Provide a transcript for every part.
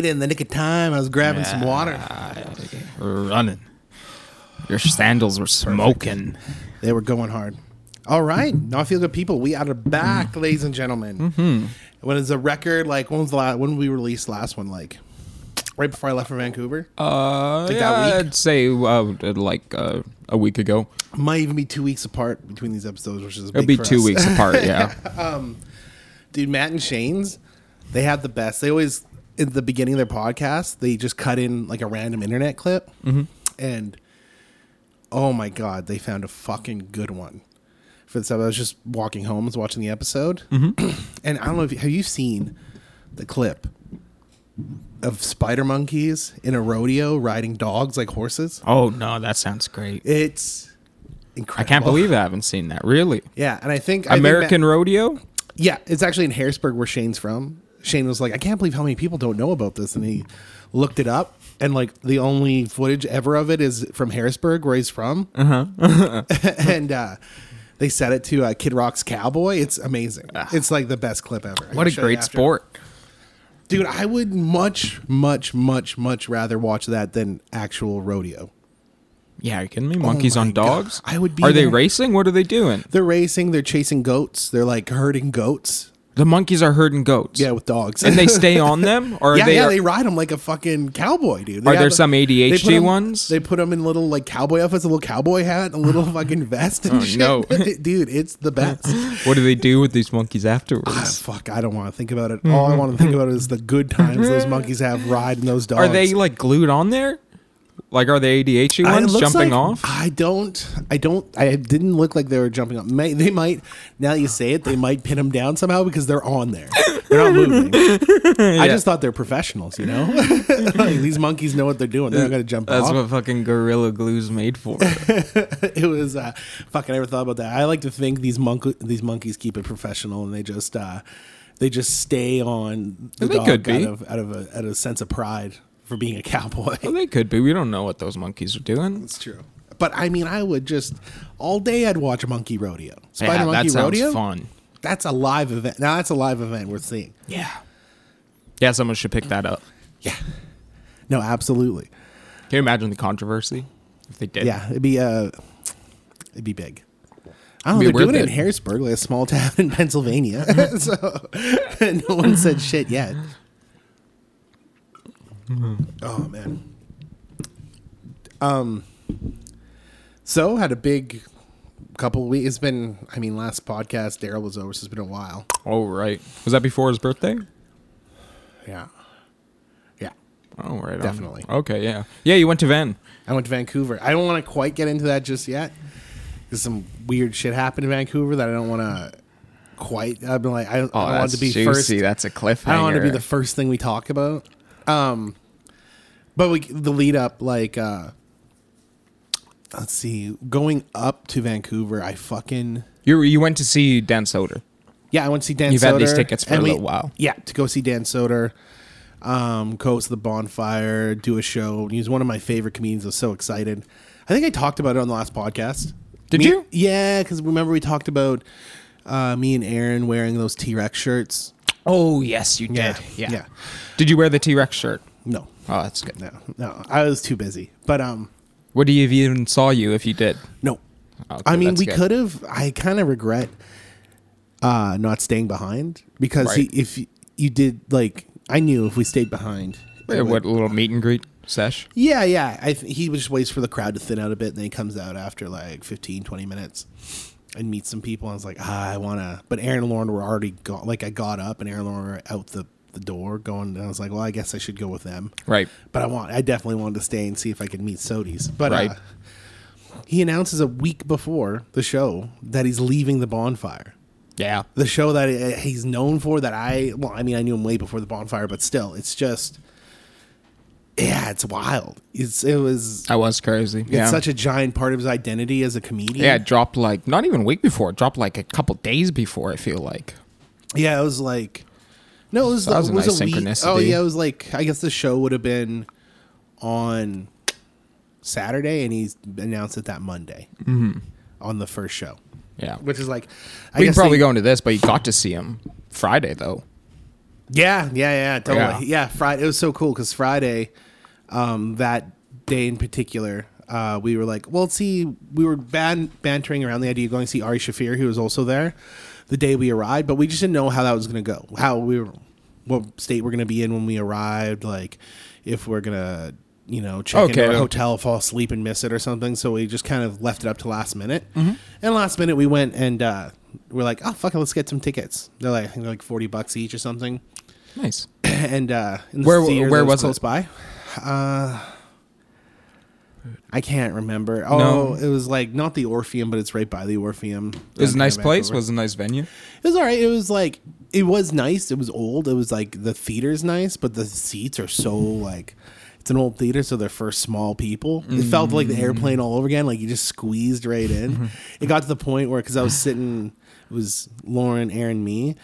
Made it in the nick of time. I was grabbing some water. Running. Your sandals were smoking. They were going hard. All right, now I feel good. People, we are back, ladies and gentlemen. Mm-hmm. When is the record? Like when was the last? When we released last one? Like right before I left for Vancouver. Uh, Like yeah, that week? I'd say uh, like uh, a week ago. Might even be two weeks apart between these episodes, which is It'll be two us. weeks apart. Yeah. Dude, Matt and Shane's, they have the best. They always in the beginning of their podcast, they just cut in like a random internet clip, Mm-hmm. and oh my god, they found a fucking good one for this. I was just walking home, I was watching the episode, Mm-hmm. and I don't know if have you seen the clip of spider monkeys in a rodeo riding dogs like horses? oh no, that sounds great. It's incredible. I can't believe I haven't seen that. Really, Yeah, and I think I think American Rodeo. Yeah, it's actually in Harrisburg where Shane's from. Shane was like, I can't believe how many people don't know about this. And he looked it up. And like the only footage ever of it is from Harrisburg, where he's from. Uh-huh. and uh, they set it to uh, Kid Rock's Cowboy. It's amazing. It's like the best clip ever. I What a great sport. Dude, I would much, much, much, much rather watch that than actual rodeo. Yeah, are you kidding me? Monkeys Oh on dogs? God. I would be Are they racing? What are they doing? They're racing, they're chasing goats, they're like herding goats. The monkeys are herding goats. Yeah, with dogs. And they stay on them, or yeah, they? yeah, are- they ride them like a fucking cowboy, dude. They Are there some they ADHD put 'em- ones? They put them in little like cowboy outfits, a little cowboy hat, a little fucking vest, and Oh, shit. no. dude, it's the best. what do they do with these monkeys Ah, afterwards? fuck, I don't want to think about it. All I want to think about is the good times those monkeys have riding those dogs. Are they like glued on there? Like, are they ADHD ones jumping like- off? I don't. I don't. I didn't look like they were jumping up. May, they might. Now that you say it, they might pin them down somehow because they're on there. They're not moving. I just thought they're professionals. You know, like, these monkeys know what they're doing. They're not going to jump That's off. what fucking Gorilla Glue's made for. it was uh fuck I never thought about that. I like to think these monk these monkeys keep it professional and they just uh they just stay on the They dog out of out of a out of a sense of pride for being a cowboy. well, they could be. We don't know what those monkeys are doing. That's true. But I mean I would just all day I'd watch monkey rodeo. Spider yeah, monkey that sounds rodeo? fun. That's a live event. Now that's a live event worth seeing. Yeah. Yeah, someone should pick that up. Yeah. No, absolutely. Can you imagine the controversy if they did? Yeah, it'd be uh it'd be big. I don't know. They're doing it in. Harrisburg, like a small town in Pennsylvania. so no one said shit yet. Oh man. Um. So had a big couple weeks. It's been. I mean, last podcast Daryl was over, so it's been a while. Oh, right. Was that before his birthday? Yeah. Yeah. Oh, right. on. Definitely. Okay, yeah. Yeah, you went to Van. I went to Vancouver. I don't want to quite get into that just yet. Because some weird shit happened in Vancouver that I don't want to quite. I've been like, I, I don't want to be first. That's a cliffhanger. I don't want to be the first thing we talk about. Um, but we the lead up, like, uh, let's see, going up to Vancouver, I fucking You you went to see Dan Soder. yeah, I went to see Dan. You've had these Soder, tickets for a we- little while. Yeah, to go see Dan Soder, um, host the bonfire, do a show. He's one of my favorite comedians. I was so excited. I think I talked about it on the last podcast. Did Me- you? Yeah, because remember we talked about uh, me and Aaron wearing those T Rex shirts. Oh yes, you did. Yeah, Yeah. yeah. Did you wear the T Rex shirt? No, Oh, that's good. no, no. I was too busy. But um, Would he have even saw you if you did? no. Okay, I mean, we could have. I kind of regret uh, not staying behind because Right. he, if you, did like, I knew if we stayed behind, it Yeah, would- what little meet and greet sesh? Yeah, yeah. I th- he just waits for the crowd to thin out a bit, and then he comes out after like 15, 20 minutes and meets some people. I was like, ah, I want to. But Aaron and Lauren were already gone. Like, I got up, and Aaron and Lauren were out the, the door going, and I was like, well, I guess I should go with them. Right. But I want, I definitely wanted to stay and see if I could meet Sodies. But Right. uh, he announces a week before the show that he's leaving the bonfire. Yeah. The show that uh, he's known for, that I, well, I mean, I knew him way before the bonfire, but still, it's just, yeah, it's wild. It's, it was, I was crazy. it's yeah. such a giant part of his identity as a comedian. yeah, it dropped like not even a week before. It dropped like a couple days before. I feel like. Yeah, it was like no, it was, That was it a was nice a week. Oh yeah, it was like I guess the show would have been on Saturday, and he announced it that Monday on the first show, Yeah. which is like I we can probably they- go into this, but you got to see him Friday though. Yeah, yeah, yeah, totally. Yeah. Yeah, Friday. It was so cool because Friday, um, that day in particular, uh, we were like, well, let's see, we were ban- bantering around the idea of going to see Ari Shaffir, who was also there the day we arrived, but we just didn't know how that was going to go, how we were, what state we're going to be in when we arrived, like if we're going to, you know, check Okay. into a hotel, fall asleep and miss it or something. So we just kind of left it up to last minute. Mm-hmm. And last minute we went and uh, we're like, oh fuck it, let's get some tickets. They're like, I think they're like forty bucks each or something Nice. and uh, in the Where- where that was close it? by. Uh, I can't remember. Oh, No. it was like not the Orpheum, but it's right by the Orpheum. It was a nice place. Was a nice venue. It was all right. It was like it was nice. It was old. It was like the theater's nice, but the seats are so like it's an old theater, so they're for small people. It felt like the Mm. airplane all over again. Like you just squeezed right in. it got to the point where because I was sitting, it was Lauren, Aaron, me.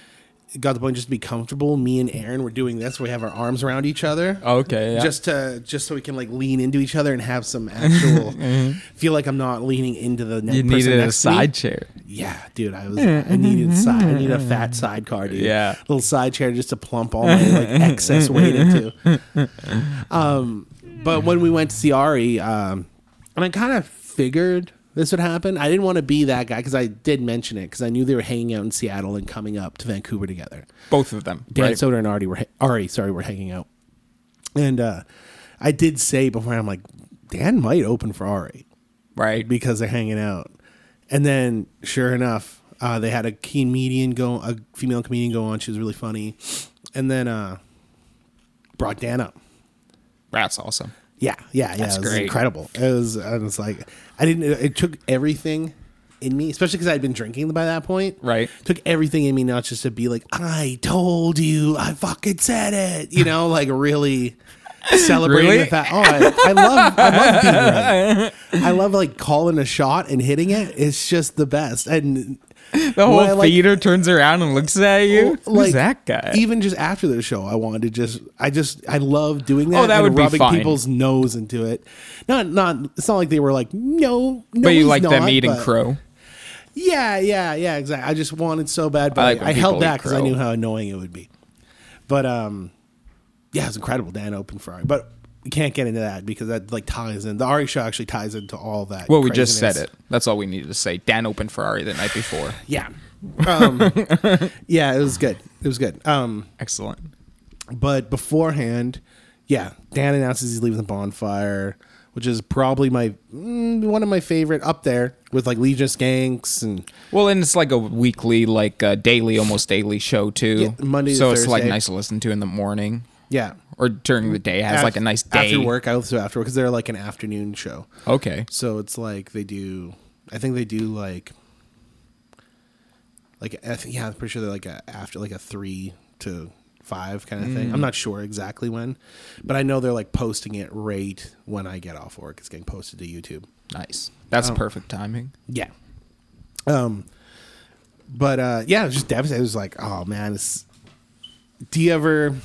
Got the point just to be comfortable. Me and Aaron were doing this. We have our arms around each other Okay. Yeah. just to just so we can like lean into each other and have some actual feel like I'm not leaning into the ne- you person needed a next to me. side chair. Yeah, dude, I was I needed side I need a fat sidecar, dude. Yeah. little side chair just to plump all my like excess weight into. Um, but when we went to see Ari, um, and I kind of figured this would happen. I didn't want to be that guy because I did mention it because I knew they were hanging out in Seattle and coming up to Vancouver together. Both of them. Dan right? Soder and Ari were Ari, sorry, were hanging out, and uh, I did say before I'm like, Dan might open for Ari right. because they're hanging out, and then sure enough, uh, they had a comedian go, a female comedian go on. She was really funny, and then uh, brought Dan up. That's awesome. Yeah, yeah, yeah. That's it was great. incredible. It was. I was like, I didn't. It took everything in me, especially because I had been drinking by that point. Right. Took everything in me not just to be like, I told you, I fucking said it. You know, like really celebrating Really? the fact. Oh, I, I love, I love being right. I love like calling a shot and hitting it. It's just the best. And The whole like- theater turns around and looks at you. Who's like that guy? Even just after the show, I wanted to just, I just, I love doing that. Oh, that and would be rubbing fine. people's nose into it. Not, not. It's not like they were like, no, no. but you like them eating but- crow. Yeah, yeah, yeah. Exactly. I just wanted so bad, but I I, like I held back because I knew how annoying it would be. But um, yeah, it was incredible. Dan opened for but we can't get into that because that like ties in. The Ari show actually ties into all that. Well, we just said craziness. it. That's all we needed to say. Dan opened for Ari the night before. Yeah. Um, yeah, it was good. It was good. Um, Excellent. but beforehand, yeah, Dan announces he's leaving the bonfire, which is probably my mm, one of my favorite up there with like Legion of Skanks and Well, and it's like a weekly, like a daily, almost daily show too. Yeah, Monday to so it's like Thursday. nice to listen to in the morning yeah. or during the day. It has Af- like a nice day. after work. I to after work because they're like an afternoon show. Okay. So it's like they do. I think they do like, like I think yeah, I'm pretty sure they're like a after like a three to five kind of thing. Mm. I'm not sure exactly when, but I know they're like posting it right when I get off work. It's getting posted to YouTube. Nice. Oh. That's perfect timing. Yeah. Um, but uh, yeah, it was just devastating. It was like, oh man, it's. Do you ever?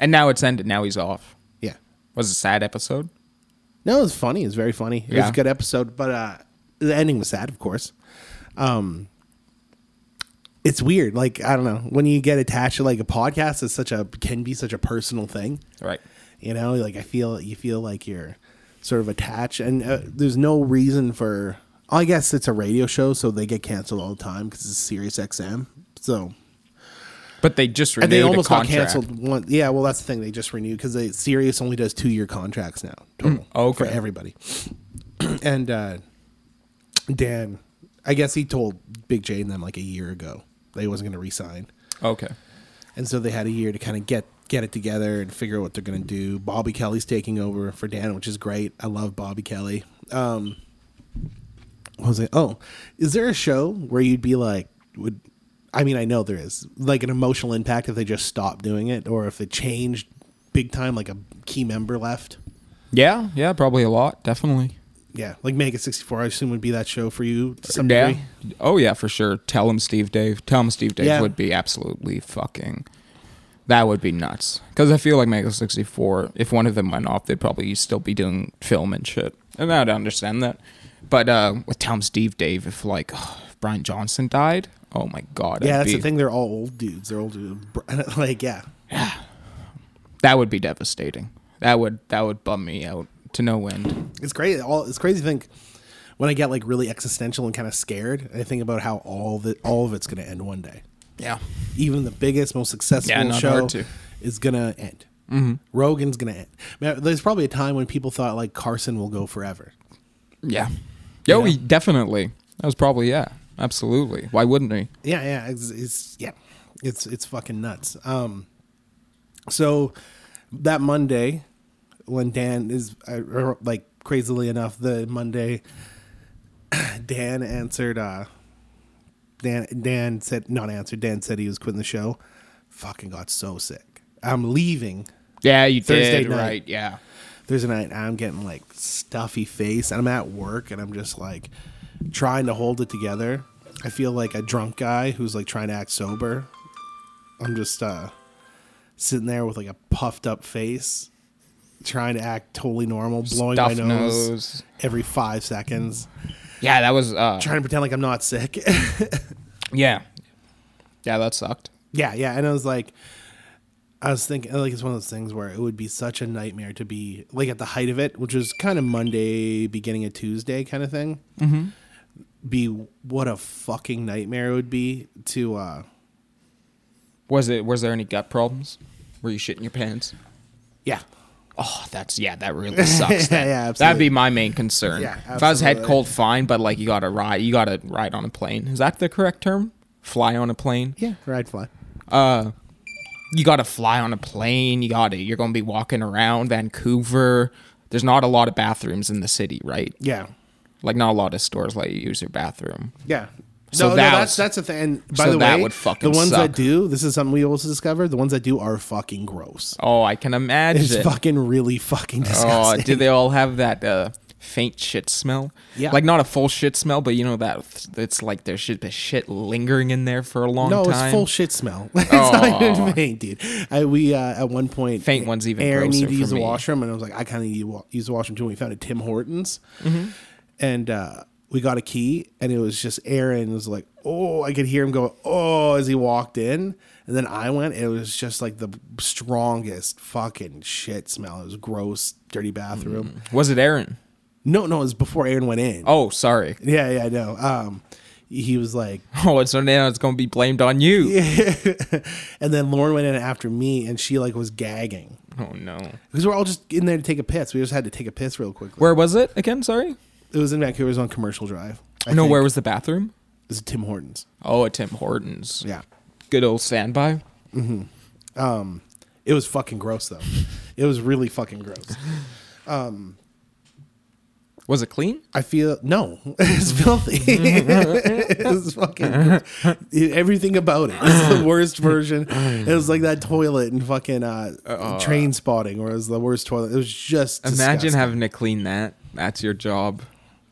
And now it's ended. Now he's off. Yeah. Was it a sad episode? No, it was funny. It was very funny. It was a good episode, but uh, the ending was sad, of course. Um, it's weird. Like I don't know when you get attached to like a podcast, it's such a can be such a personal thing. Right. You know, like I feel you feel like you're sort of attached, and uh, there's no reason for. I guess it's a radio show, so they get canceled all the time because it's Sirius XM. So But they just renewed and they almost got canceled. One, yeah, well, that's the thing. They just renewed because they Sirius only does two year contracts now total okay. for everybody. and uh, Dan, I guess he told Big Jay and them like a year ago that he wasn't going to resign, Okay. and so they had a year to kind of get get it together and figure out what they're going to do. Bobby Kelly's taking over for Dan, which is great. I love Bobby Kelly. Um, what was it? Oh, is there a show where you'd be like, would I mean, I know there is like an emotional impact if they just stopped doing it, or if it changed big time, like a key member left. Yeah. Yeah. Probably a lot. Definitely. Yeah, like Mega sixty four, I assume would be that show for you. To some yeah. degree. Oh yeah, for sure. Tell him Steve Dave. Tell him Steve Dave Yeah. would be absolutely fucking. That would be nuts. Because I feel like Mega sixty four. If one of them went off, they'd probably still be doing film and shit. And I'd understand that. But uh, with Tell him Steve Dave, if like Bryan Johnson died, oh my god, Yeah, that's be- the thing. They're all old dudes. They're old dudes. Like, yeah. Yeah. That would be devastating. That would that would bum me out to no end. It's crazy. All it's crazy to think when I get like really existential and kind of scared. I think about how all the all of it's going to end one day. Yeah, Even the biggest, most successful Yeah, show is going to end. Mm-hmm. Rogan's going to end. There's probably a time when people thought like Carson will go forever. yeah. Yo, Yeah. definitely. That was probably yeah, absolutely. Why wouldn't he? Yeah, yeah, it's, it's yeah, it's it's fucking nuts. Um, so that Monday when Dan is uh, like crazily enough, the Monday Dan answered. uh Dan Dan said not answered. Dan said he was quitting the show. Fucking got so sick. I'm leaving Yeah, you Thursday did night. right. Yeah. Thursday night. I'm getting like stuffy face, and I'm at work, and I'm just like trying to hold it together. I feel like a drunk guy who's like trying to act sober. I'm just uh sitting there with like a puffed up face, trying to act totally normal, blowing my nose, nose. every five seconds, Yeah, that was uh trying to pretend like I'm not sick. yeah. Yeah, that sucked. yeah, yeah, and I was like. I was thinking, like, it's one of those things where it would be such a nightmare to be like at the height of it, which was kind of Monday, beginning of Tuesday, kind of thing. Mm-hmm. Be what a fucking nightmare it would be to, uh, Was it was there any gut problems? Were you shitting your pants? yeah, Oh, that's yeah, that really sucks. then. Yeah, That'd be my main concern. Yeah, if I was head cold, fine, but like you gotta ride, you gotta ride on a plane. Is that the correct term? Fly on a plane. yeah, ride fly. Uh, you gotta fly on a plane. You gotta. You're gonna be walking around Vancouver. There's not a lot of bathrooms in the city, right? Yeah, Like not a lot of stores let you use your bathroom. yeah. So no, that no, was- that's that's the thing. And by so the that way, would fucking the ones suck. that do this is something we also discovered. The ones that do are fucking gross. Oh, I can imagine. It's fucking really fucking Oh, disgusting. do they all have that uh, faint shit smell? Yeah. Like not a full shit smell, but you know that it's like there's shit, the shit lingering in there for a long No, time. it's full shit smell. it's not Oh. even faint, dude. I, we uh, at one point Faint one's even Aaron needed to use the washroom, and I was like, I kind of need to use the washroom too. And we found a Tim Hortons, Mm-hmm. And uh, we got a key, and it was just Aaron was like, oh, I could hear him go, oh, as he walked in, and then I went. It was just like the strongest fucking shit smell. It was gross, dirty bathroom. Was it Aaron? No, no, it was before Aaron went in. Oh, sorry. Yeah, yeah, I know. Um, he was like, Oh, so now it's gonna be blamed on you. and then Lauren went in after me, and she like was gagging. Oh no. Because we're all just in there to take a piss. We just had to take a piss real quickly. Where was it again? Sorry. It was in Vancouver. It was on Commercial Drive. I no, think. where was the bathroom? It was Tim Hortons. Oh, at Tim Hortons. Yeah. Good old standby. Mm-hmm. Um, it was fucking gross though. it was really fucking gross. Um, was it clean? I feel no, it's filthy. it was fucking everything about it. It's the worst version. It was like that toilet in fucking uh, Trainspotting, where it was the worst toilet. It was just Imagine disgusting. having to clean that. That's your job.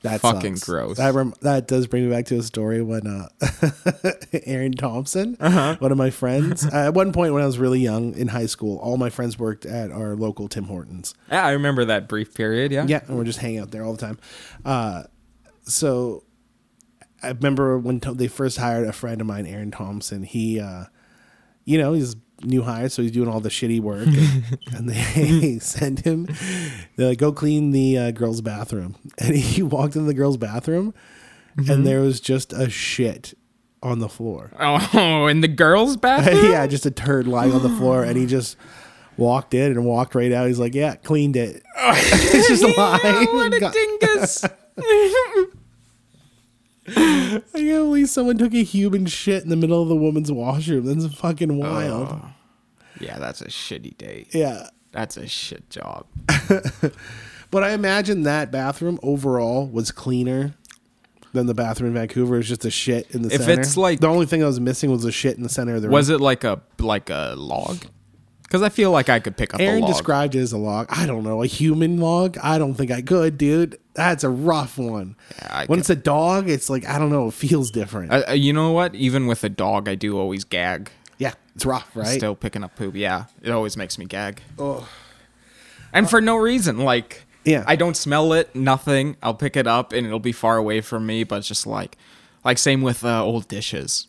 That fucking sucks. gross. That rem- that does bring me back to a story when uh, Aaron Thompson, Uh-huh. one of my friends, uh, at one point when I was really young in high school, all my friends worked at our local Tim Hortons. Yeah, I remember that brief period. Yeah. Yeah, and we're just hanging out there all the time. Uh, so I remember when to- they first hired a friend of mine, Aaron Thompson. He, uh, you know, he's new hire, so he's doing all the shitty work, and they send him. They're like, "Go clean the uh, girls' bathroom," and he walked in the girls' bathroom, and there was just a shit on the floor. Oh, in the girls' bathroom. yeah, just a turd lying on the floor, and he just. Walked in and walked right out. He's like, "Yeah, cleaned it." it's just lying. what a dingus. I can't believe someone took a human shit in the middle of the woman's washroom. That's fucking wild. Oh. yeah, that's a shitty date. Yeah. That's a shit job. But I imagine that bathroom overall was cleaner than the bathroom in Vancouver. It's just a shit in the If center. it's like- the only thing that was missing was a shit in the center of the room. Was it like a like a log? Because I feel like I could pick up a Aaron described it as a log. I don't know, a human log. I don't think I could, dude. That's a rough one. I when could- it's a dog, it's like I don't know. It feels different. Uh, uh, you know what? Even with a dog, I do always gag. yeah, it's rough, right? Still picking up poop. Yeah, it always makes me gag. Oh, And for no reason, like Yeah. I don't smell it, nothing. I'll pick it up and it'll be far away from me, but it's just like, Like same with uh, old dishes.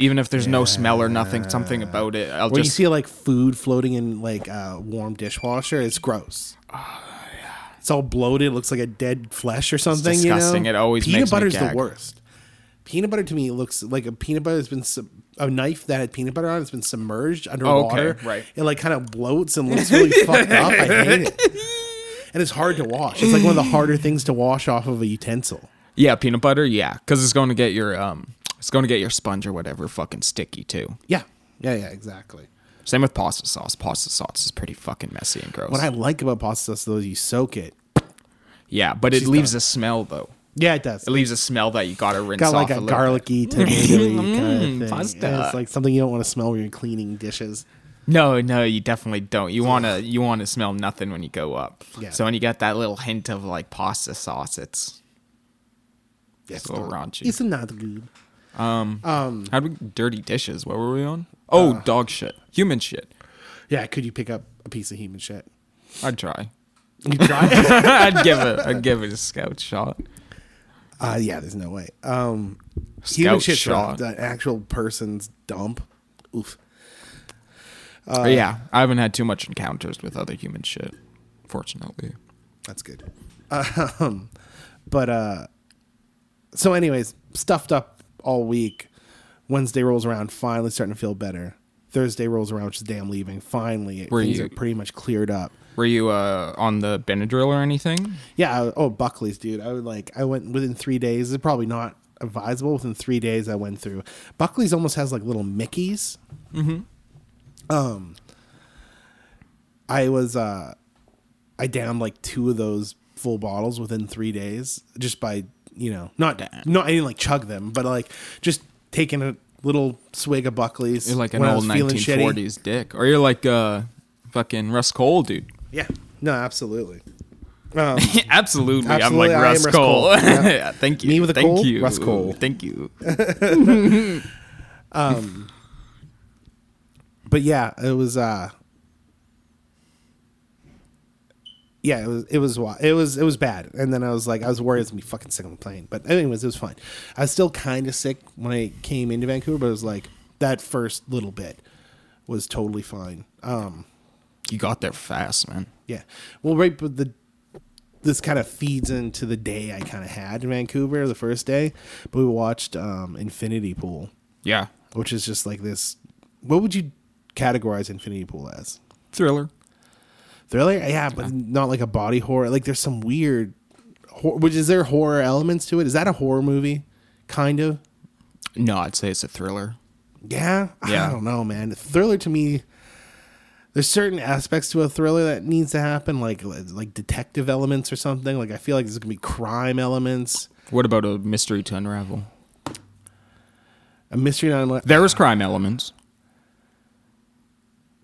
Even if there's no smell or nothing, something about it. I'll When you just see like food floating in like a warm dishwasher, it's gross. Oh, It's all bloated. Looks like a dead flesh or something. disgusting. You know? It always peanut makes me butter's the gag. worst. Peanut butter to me looks like a peanut butter has been sub- a knife that had peanut butter on. It's been submerged underwater. right. It like kind of bloats and looks really fucked up. I hate it. And it's hard to wash. It's like one of the harder things to wash off of a utensil. yeah, peanut butter. Yeah, because it's going to get your um, it's going to get your sponge or whatever fucking sticky too. Yeah. Yeah. Yeah. Exactly. Same with pasta sauce. Pasta sauce is pretty fucking messy and gross. What I like about pasta sauce though is you soak it. yeah, but it She's leaves done. a smell though. Yeah, it does. It leaves a smell that you gotta rinse got off like a, a garlicky tomatoey kind of thing. pasta. Yeah, it's like something you don't want to smell when you're cleaning dishes. No, no, you definitely don't. You wanna you wanna smell nothing when you go up. Yeah. So when you get that little hint of like pasta sauce, it's It's a little raunchy. It's not good. Um Um, how do we dirty dishes? What were we on? Oh, Uh, dog shit. Human shit. yeah, could you pick up a piece of human shit? I'd try. You try? I'd give it I'd give it a scout shot. uh, yeah, there's no way. Um, human Scout shit's rough. shot. The actual person's dump. Oof. Uh, yeah, I haven't had too much encounters with other human shit, fortunately. That's good. Um, but uh, so anyways, stuffed up all week. Wednesday rolls around, finally starting to feel better. Thursday rolls around, which is damn leaving. Finally, Were things you- are pretty much cleared up. Were you uh on the Benadryl or anything? Yeah. I- oh, Buckley's, dude. I would like. I went within three days. It's probably not advisable. Within three days, I went through. Buckley's almost has like little Mickey's. Mm-hmm. Um. I was. uh I downed like two of those full bottles within three days, just by you know not not I didn't like chug them, but like just taking a little swig of Buckley's. You're like an old was feeling shitty. 1940s dick, or you're like uh fucking Russ Cole, dude. Yeah. No, absolutely. Um, Absolutely, I'm like Russ Russ Cole. Cole. Yeah. Thank you. Me with a thank cold, you. Russ Cole. Thank you. um, but yeah, it was uh yeah, it was it was it was it was bad. And then I was like I was worried I was gonna be fucking sick on the plane. But anyways, it was fine. I was still kind of sick when I came into Vancouver, but it was like that first little bit was totally fine. Um You got there fast, man. yeah. Well, right, but the this kind of feeds into the day I kind of had in Vancouver the first day. But we watched um Infinity Pool, Yeah. which is just like this. What would you categorize Infinity Pool as? Thriller. Thriller, yeah, but not like a body horror. Like there's some weird, hor- which is there horror elements to it? Is that a horror movie? Kind of. No, I'd say it's a thriller. Yeah, Yeah. I don't know, man. Thriller to me, there's certain aspects to a thriller that needs to happen, like like detective elements or something. Like I feel like there's gonna be crime elements, What about a mystery to unravel? a mystery. Non- There was crime elements.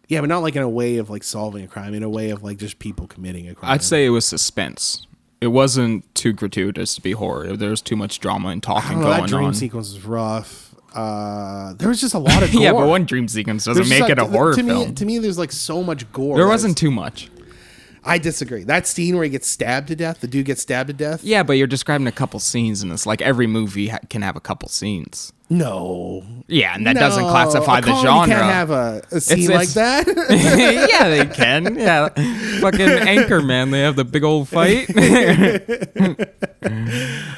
Yeah, but not like in a way of like solving a crime, in a way of like just people committing a crime. I'd say it was suspense. It wasn't too gratuitous to be horror. There was too much drama and talking know, that dream on. sequence was rough. Uh, there was just a lot of gore. yeah, but one dream sequence doesn't There's make just it a horror to film. Me, to me, there's like so much gore. there wasn't too much. I disagree. That scene where he gets stabbed to death, the dude gets stabbed to death. Yeah, but you're describing a couple scenes, and it's like every movie ha- can have a couple scenes. No, Yeah, and that doesn't classify the genre. Can't have a, a scene like it's- that. yeah, they can. Yeah, fucking Anchorman. They have the big old fight.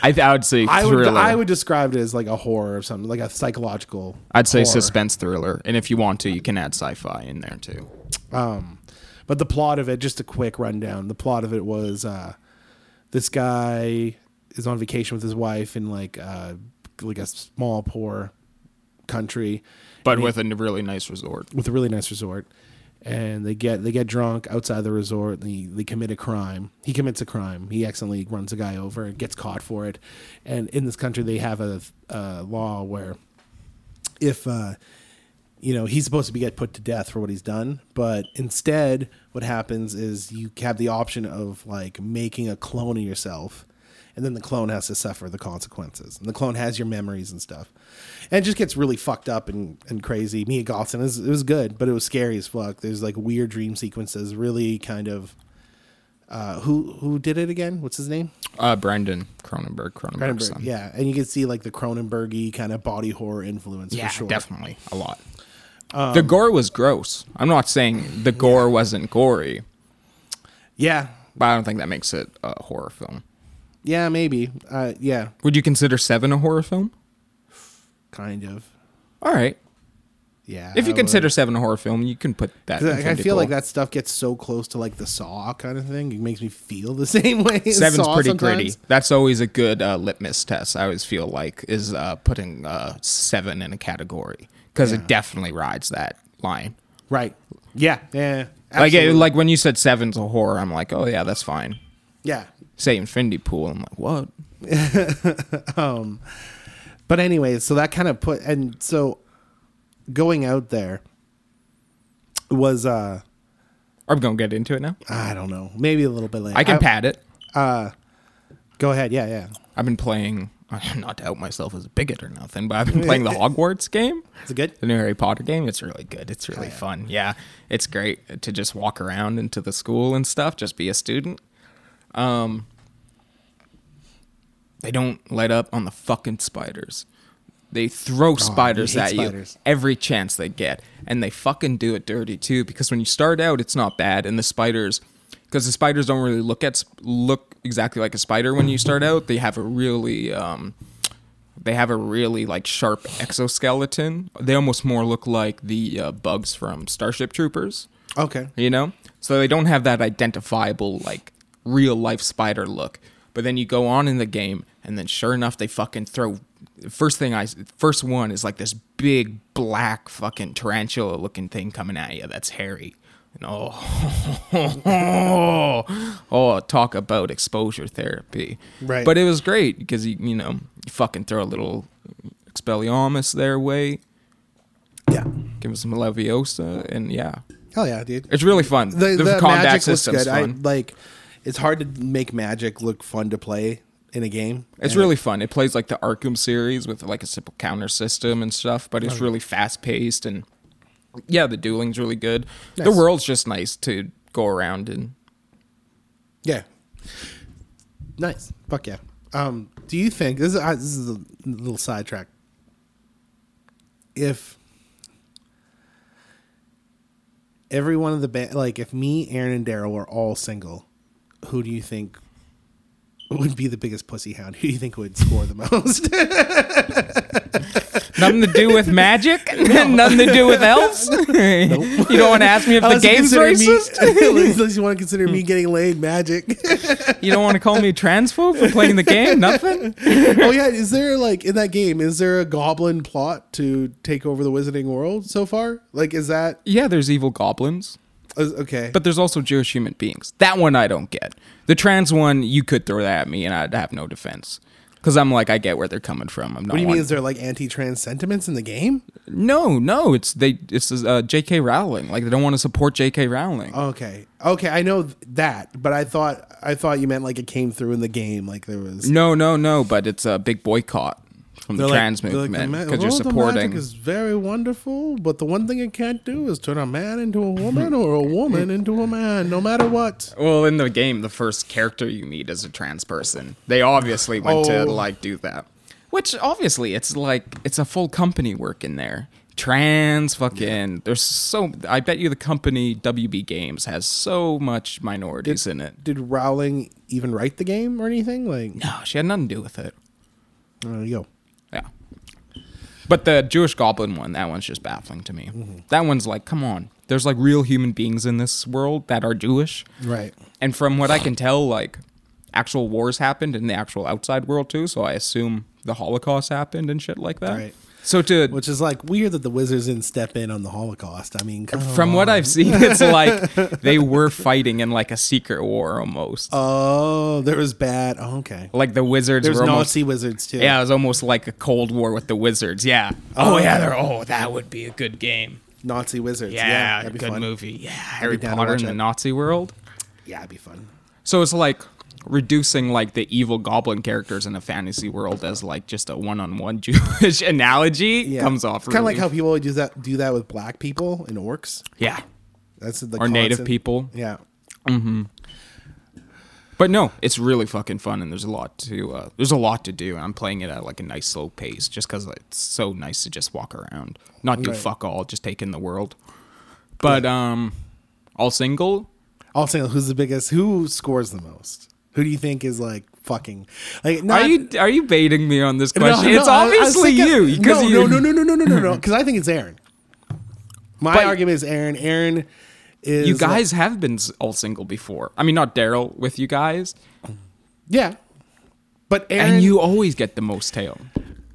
I, th- I would say I would thriller. I would describe it as like a horror or something, like a psychological. I'd say horror. suspense thriller, and if you want to, you can add sci-fi in there too. Um, but the plot of it, just a quick rundown. The plot of it was uh, this guy is on vacation with his wife and like uh, like a small poor country. But with a really nice resort. with a really nice resort. And they get they get drunk outside the resort. They, they commit a crime. He commits a crime. He accidentally runs a guy over and gets caught for it. And in this country they have a, a law where if uh you know he's supposed to be get put to death for what he's done. But instead what happens is you have the option of like making a clone of yourself and then the clone has to suffer the consequences and the clone has your memories and stuff and it just gets really fucked up and, and crazy Mia Goth's in is it was good but it was scary as fuck there's like weird dream sequences really kind of uh, who who did it again? What's his name? Uh, Brandon Cronenberg. Cronenberg's Cronenberg. Yeah, and you can see like the Cronenbergy kind of body horror influence Yeah, for sure. Um, definitely a lot. the gore was gross. I'm not saying the gore wasn't gory, Yeah, but I don't think that makes it a horror film. Yeah, maybe. Uh, yeah, Would you consider Seven a horror film? kind of. All right. Yeah. If you I consider Seven a horror film, you can put that. would. in Like, I feel like that stuff gets so close to like the Saw kind of thing. It makes me feel the same way. as Seven's Saw pretty sometimes. gritty. That's always a good uh, litmus test. I always feel like is uh, putting uh, Seven in a category because it definitely rides that line. Right. Yeah. Yeah. Like it, absolutely. like when you said Seven's a horror, I'm like, oh yeah, that's fine. yeah. Say Infinity Pool, I'm like, what? But anyway, so that kind of put and so going out there was uh Are we gonna get into it now? I don't know, maybe a little bit later. I can pad it. Go ahead. Yeah, yeah. I've been playing. Not to out myself as a bigot or nothing, but I've been playing the Hogwarts game, Is it good? the new Harry Potter game. It's really good. It's really fun. Yeah, it's great to just walk around into the school and stuff. Just be a student. Um, they don't let up on the fucking spiders. They throw spiders at spiders. you every chance they get, and they fucking do it dirty too. Because when you start out, it's not bad, and the spiders, because the spiders don't really look at look exactly like a spider when you start out. They have a really um, they have a really like sharp exoskeleton. They almost more look like the uh, bugs from Starship Troopers Okay. you know so they don't have that identifiable like real life spider look but then you go on in the game and then sure enough they fucking throw first thing i first one is like this big black fucking tarantula looking thing coming at you that's hairy and oh oh talk about exposure therapy Right. but it was great because you you know you fucking throw a little expelliarmus their way Yeah. give them some leviosa and yeah Hell yeah, dude. it's really fun. The, The, the combat system's good. I like. It's hard to make magic look fun to play in a game. it's And really fun. It plays like the Arkham series with like a simple counter system and stuff, but it's really fast paced and yeah, the dueling's really good. The world's just nice to go around and Yeah. Nice. Fuck yeah. Um, do you think this is uh, this is a little sidetrack? If every one of the ba- like if me, Aaron, and Daryl were all single, who do you think would be the biggest pussy hound? Who do you think would score the most? nothing to do with magic, nothing to do with elves. you don't want to ask me if the Unless game's racist. Me, unless you want to consider me getting laid magic. you don't want to call me transphobe for playing the game. Nothing. oh yeah, is there like in that game? Is there a goblin plot to take over the wizarding world so far? Like, is that Yeah, there's evil goblins. Is- okay? But there's also Jewish human beings. That one I don't get. The trans one, you could throw that at me and I'd have no defense. Because I'm like, I get where they're coming from. I'm not what do you mean? Is there like anti-trans sentiments in the game? No, no, it's they. It's uh, J.K. Rowling. Like they don't want to support J.K. Rowling. Okay, okay, I know that, but I thought I thought you meant like it came through in the game, like there was. no, no, no. But it's a big boycott from the They're like- trans like, movement because you're well, The supporting. is very wonderful, but the one thing it can't do is turn a man into a woman or a woman into a man, no matter what. well, in the game, the first character you meet is a trans person. They obviously went Oh. to like do that, which obviously it's like it's a full company working there. Trans fucking. There's so. I bet you the company WB Games has so much minorities in it. Did Rowling even write the game or anything? Like, No, she had nothing to do with it. there you go. But the Jewish goblin one, that one's just baffling to me. Mm-hmm. That one's like, come on. There's like real human beings in this world that are Jewish. Right. And from what I can tell, like actual wars happened in the actual outside world too. So I assume the Holocaust happened and shit like that. Right. So to Which is like weird that the wizards didn't step in on the Holocaust. I mean, come from what I've seen, it's like they were fighting in like a secret war almost. Oh, there was bad. Oh, okay. like the wizards There's were almost Nazi wizards too. Yeah, it was almost like a cold war with the wizards. Yeah. Oh, oh. yeah, they're oh, that would be a good game. Nazi wizards. Yeah, Yeah, that'd be good fun. movie. Yeah, Harry Potter in the. Nazi world. Yeah, it'd be fun. So it's like reducing like the evil goblin characters in a fantasy world as like just a one-on-one Jewish analogy Yeah, comes off. Kind of like how people do that. Do that with black people and orcs. yeah, That's the or native people. Yeah. But no, it's really fucking fun, and there's a lot to uh, there's a lot to do. And I'm playing it at like a nice slow pace, just because it's so nice to just walk around, not do Right. fuck all, just take in the world. But um, all single. all single. who's the biggest? Who scores the most? Who do you think is like fucking? Like, not, Are you are you baiting me on this No, question? no, it's I- I obviously you because no, you. no, no, no, no, no, no, no, because I think it's Aaron. My But- argument is Aaron. Aaron is You like- guys have been all single before. I mean, not Daryl with you guys, yeah. But Aaron, and you always get the most tail.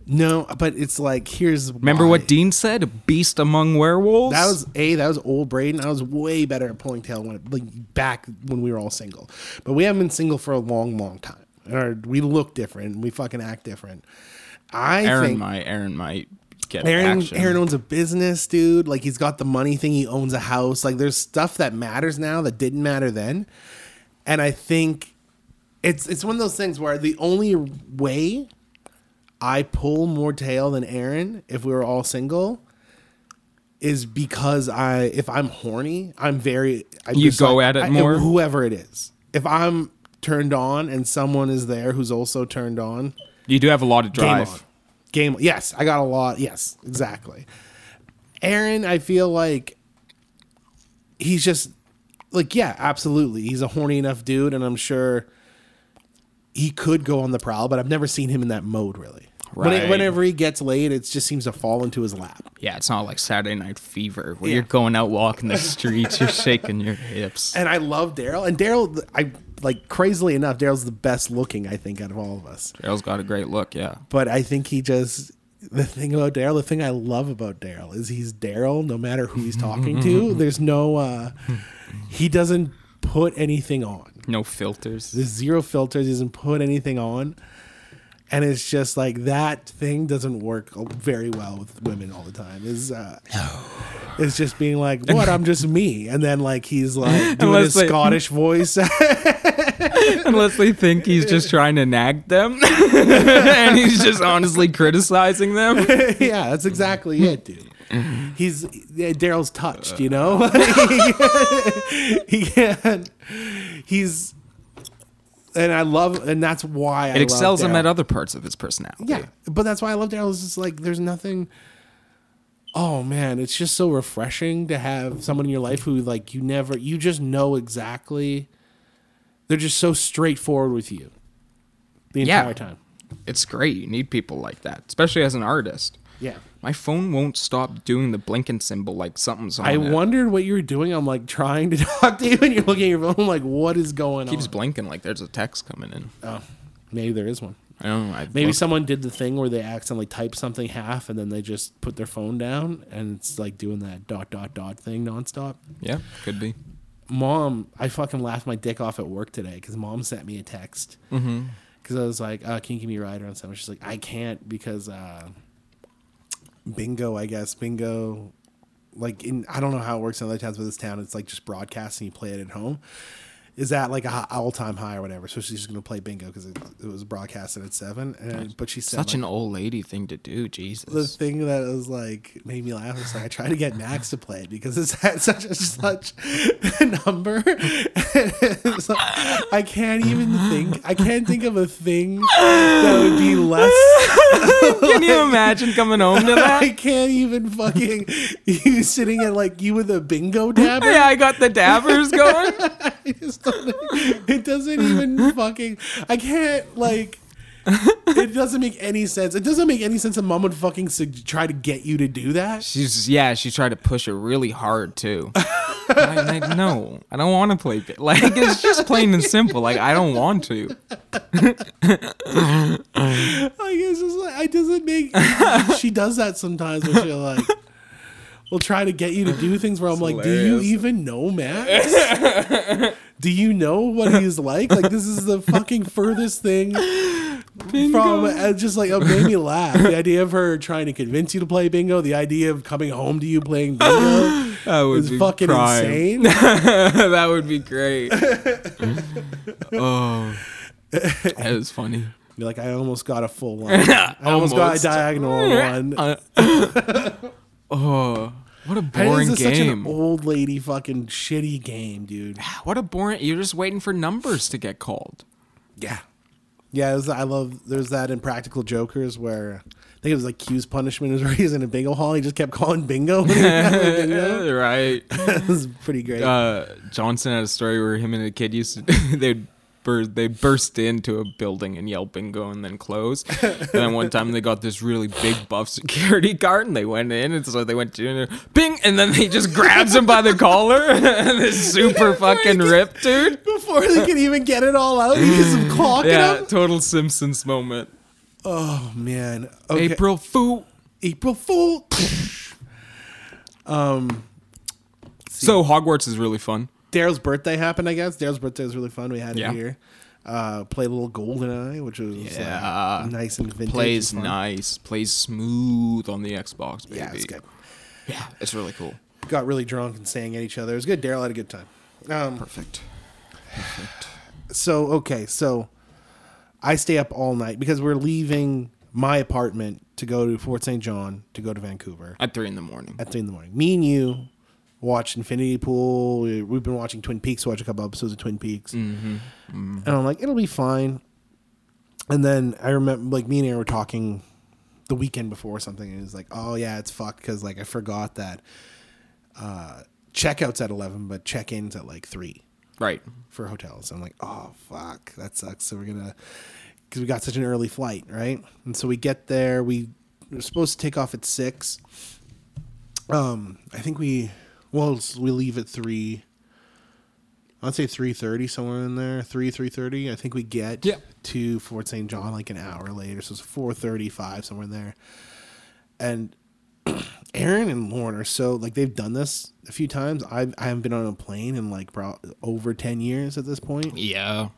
No, but it's like here's Remember why. what Dean said? Beast among werewolves. That was a that was old Breydon. I was way better at pulling tail when like back when we were all single. But we haven't been single for a long, long time. Or we look different. We fucking act different. I Aaron think might. Aaron might get Aaron action. Aaron owns a business, dude. Like he's got the money thing. He owns a house. Like there's stuff that matters now that didn't matter then. And I think it's it's one of those things where the only way I pull more tail than Aaron if we were all single is because I if I'm horny, I'm very I You go like- at it I- more? whoever it is. If I'm turned on and someone is there who's also turned on, you do have a lot of Game drive. on. Game. Yes, I got a lot. Yes, exactly. Aaron, I feel like he's just like yeah, absolutely. He's a horny enough dude, and I'm sure he could go on the prowl, but I've never seen him in that mode really. When it- whenever he gets laid, it just seems to fall into his lap. Yeah, it's not like Saturday Night Fever where Yeah. you're going out walking the streets, you're shaking your hips. And I love Daryl. And Daryl, I like crazily enough, Daryl's the best looking I think out of all of us. Daryl's got a great look. Yeah, but I think he just the thing about Daryl, the thing I love about Daryl is he's Daryl no matter who he's talking to. There's no uh he doesn't put anything on. no filters. There's zero filters, he doesn't put anything on. And it's just like that thing doesn't work very well with women all the time. Is uh it's just being like, what? I'm just me, and then like he's like doing Unless his they- Scottish voice. Unless they think he's just trying to nag them, and he's just honestly criticizing them. yeah, that's exactly it, dude. He's Daryl's touched, you know. he can't. He's, and I love, and that's why I It excels love him at other parts of his personality. Yeah, but that's why I love Daryl. Is just like there's nothing. Oh man, it's just so refreshing to have someone in your life who like you never, you just know exactly. They're just so straightforward with you. The Yeah. entire time. it's great. You need people like that, especially as an artist. Yeah. My phone won't stop doing the blinking symbol like something's on I it. wondered what you were doing. I'm like trying to talk to you, and you're looking at your phone. I'm like, what is going on? keeps on? blinking like there's a text coming in. oh, maybe there is one. I don't know. I Maybe looked- someone did the thing where they accidentally type something half, and then they just put their phone down, and it's like doing that dot dot dot thing nonstop. Yeah, could be. Mom, I fucking laughed my dick off at work today because mom sent me a text because I was like, uh, "Can you give me a ride around something?" She's like, "I can't because uh, bingo. I guess bingo." Like in, I don't know how it works in other towns, but this town it's like just broadcast and You play it at home. Is that like a all time high or whatever? So she's just gonna play bingo because it, it was broadcasted at seven. And but she said Such like, an old lady thing to do. Jesus, the thing that was like made me laugh was like I tried to get Max to play it because it's at such a such a number. It's like, I can't even think. I can't think of a thing that would be less. Can you imagine coming home to that? I can't even fucking you sitting at like you with a bingo dabber. yeah, I got the dabbers going. It doesn't even fucking. I can't like. It doesn't make any sense. It doesn't make any sense. A mom would fucking sug- try to get you to do that. She's yeah, she tried to push it really hard too. I'm like, no, I don't want to play. Like it's just plain and simple. Like I don't want to. Like it's just like I doesn't make. she does that sometimes when she like will try to get you to do things where I'm like, do you even know Max? do you know what he's like? Like this is the fucking furthest thing from uh, just like it made me laugh. The idea of her trying to convince you to play bingo, the idea of coming home to you playing bingo That would is be fucking prime. insane. that would be great. oh, that is funny. Be like, I almost got a full one. I almost, got a diagonal one. Oh, What a boring is such an game. old lady fucking shitty game, dude. What a boring. You're just waiting for numbers to get called. Yeah. Yeah, was, I love. There's that Impractical Jokers where I think it was like Q's punishment is where he's in a bingo hall. He just kept calling bingo. when he was having bingo. right. it was pretty great. Uh, Johnson had a story where him and a kid used to they'd bur- they burst into a building and yell bingo and then close. and then one time they got this really big buff security guard and they went in and so they went to bing and then he just grabs him by the collar and this super fucking ripped dude. Before they can even get it all out, he gets some clocking Yeah, him. total Simpsons moment. Oh man. Okay. April Fool. April Fool. Um, so Hogwarts is really fun. Daryl's birthday happened, I guess. Daryl's birthday was really fun. We had Yeah. it here. Uh, played a little GoldenEye, which was like, Yeah. nice and vintage. Plays and nice. Plays smooth on the Xbox, baby. Yeah, it's good. Yeah, it's really cool. Got really drunk and sang at each other. It was good. Daryl had a good time. Um, Perfect. Perfect. so okay, so I stay up all night because we're leaving my apartment to go to Fort St. John to go to Vancouver At three in the morning. at three in the morning. Me and you watched Infinity Pool. We- We've been watching Twin Peaks. Watch a couple episodes of Twin Peaks, Mm-hmm. and I'm like, it'll be fine. And then I remember, like, me and Aaron were talking the weekend before or something, and it's like, oh yeah, it's fucked because like I forgot that uh, checkouts at eleven, but check-ins at like three Right. for hotels. I'm like, oh fuck, that sucks. So we're gonna because we got such an early flight, right? And so we get there. We were supposed to take off at six. Um, I think we well we leave at three. I'd say three thirty somewhere in there. Three three thirty. I think we get Yeah. to Fort St. John like an hour later. So it's four thirty five somewhere in there. And Aaron and Lauren are so like they've done this a few times. I I haven't been on a plane in like bro, over ten years at this point, Yeah.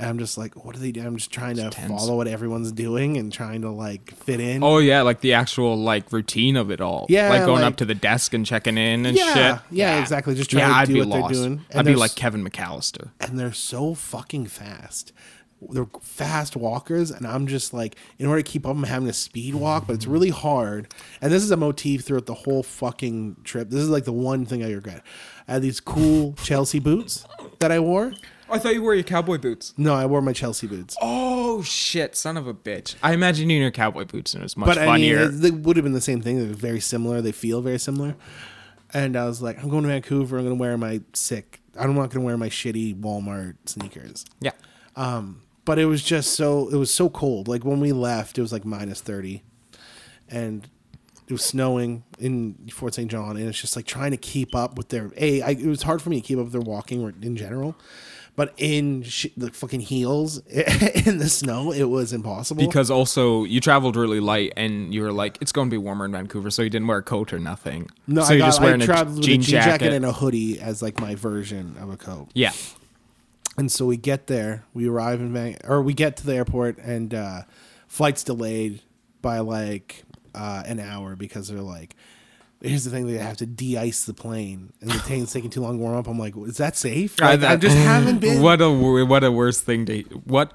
And I'm just like, what are they doing? I'm just trying to tense. follow what everyone's doing and trying to like fit in. Oh yeah, like the actual like routine of it all. Yeah, Like going like- up to the desk and checking in and Yeah, shit. yeah, exactly. Just trying yeah, to I'd do be what they're doing. And I'd be like Kevin McAllister. and they're so fucking fast. They're fast walkers, and I'm just like, in order to keep up, I'm having a speed walk, but it's really hard. And this is a motif throughout the whole fucking trip. This is like the one thing I regret. I had these cool Chelsea boots that I wore. I thought you wore your cowboy boots. No, I wore my Chelsea boots. Oh shit, son of a bitch! I imagine you in your cowboy boots and it was much but I mean, funnier. it, would have been the same thing. They're very similar. They feel very similar. And I was like, I'm going to Vancouver. I'm going to wear my sick. I'm not going to wear my shitty Walmart sneakers. yeah. Um, but it was just so. It was so cold. Like when we left, it was like minus thirty, and it was snowing in Fort St. John, and it's just like trying to keep up with their. A, I, it was hard for me to keep up with their walking or in general. But in sh- the fucking heels in the snow, it was impossible. Because also you traveled really light and you were like, it's going to be warmer in Vancouver, so you didn't wear a coat or nothing. No, so I, got, just I wearing a traveled with jean a jean jacket. jacket. and a hoodie as like my version of a coat. yeah. And so we get there, we arrive in Van, or we get to the airport, and uh, flight's delayed by like uh, an hour because they're like, here's the thing: they have to de-ice the plane, and the plane's taking too long to warm up. I'm like, is that safe? Like, I just haven't been. What a what a worst thing to what.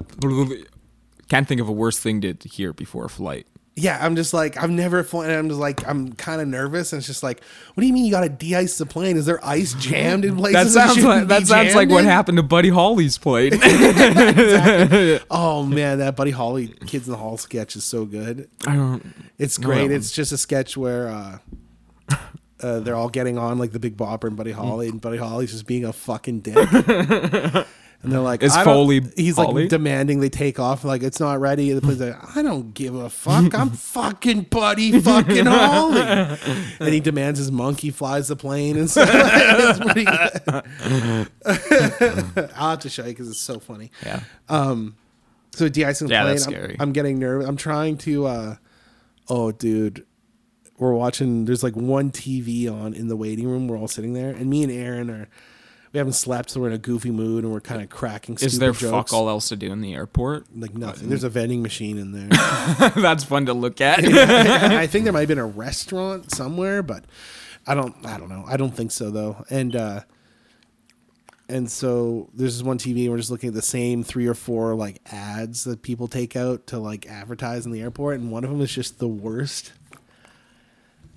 Can't think of a worse thing to hear before a flight. Yeah, I'm just like i've never flown i'm just like I'm kind of nervous, and it's just like, what do you mean you got to de-ice the plane? Is there ice jammed in places? That sounds like that sounds like what happened to Buddy Holly's plane. Oh man, that Buddy Holly Kids in the Hall sketch is so good. I don't. It's great. It's just a sketch where uh, uh, they're all getting on like the Big Bopper and Buddy Holly, and Buddy Holly's just being a fucking dick. and they're like, Is I don't- Foley He's Holly? like demanding they take off. Like it's not ready. And the police are like, I don't give a fuck. I'm fucking Buddy fucking Holly. and he demands his monkey flies the plane and stuff. it's pretty good. I'll have to show you because it's so funny. Yeah. So de-icing the Yeah, plane. that's I'm- scary. I'm, getting nervous. I'm trying to. uh Oh, dude, we're watching. There's like one TV on in the waiting room. We're all sitting there, and me and Aaron are. We haven't slept, so we're in a goofy mood, and we're kind of cracking. Is there jokes. fuck all else to do in the airport? Like nothing. There's a vending machine in there. That's fun to look at. I think there might have been a restaurant somewhere, but I don't. I don't know. I don't think so though. And uh and so there's this one TV, and we're just looking at the same three or four like ads that people take out to like advertise in the airport, and one of them is just the worst.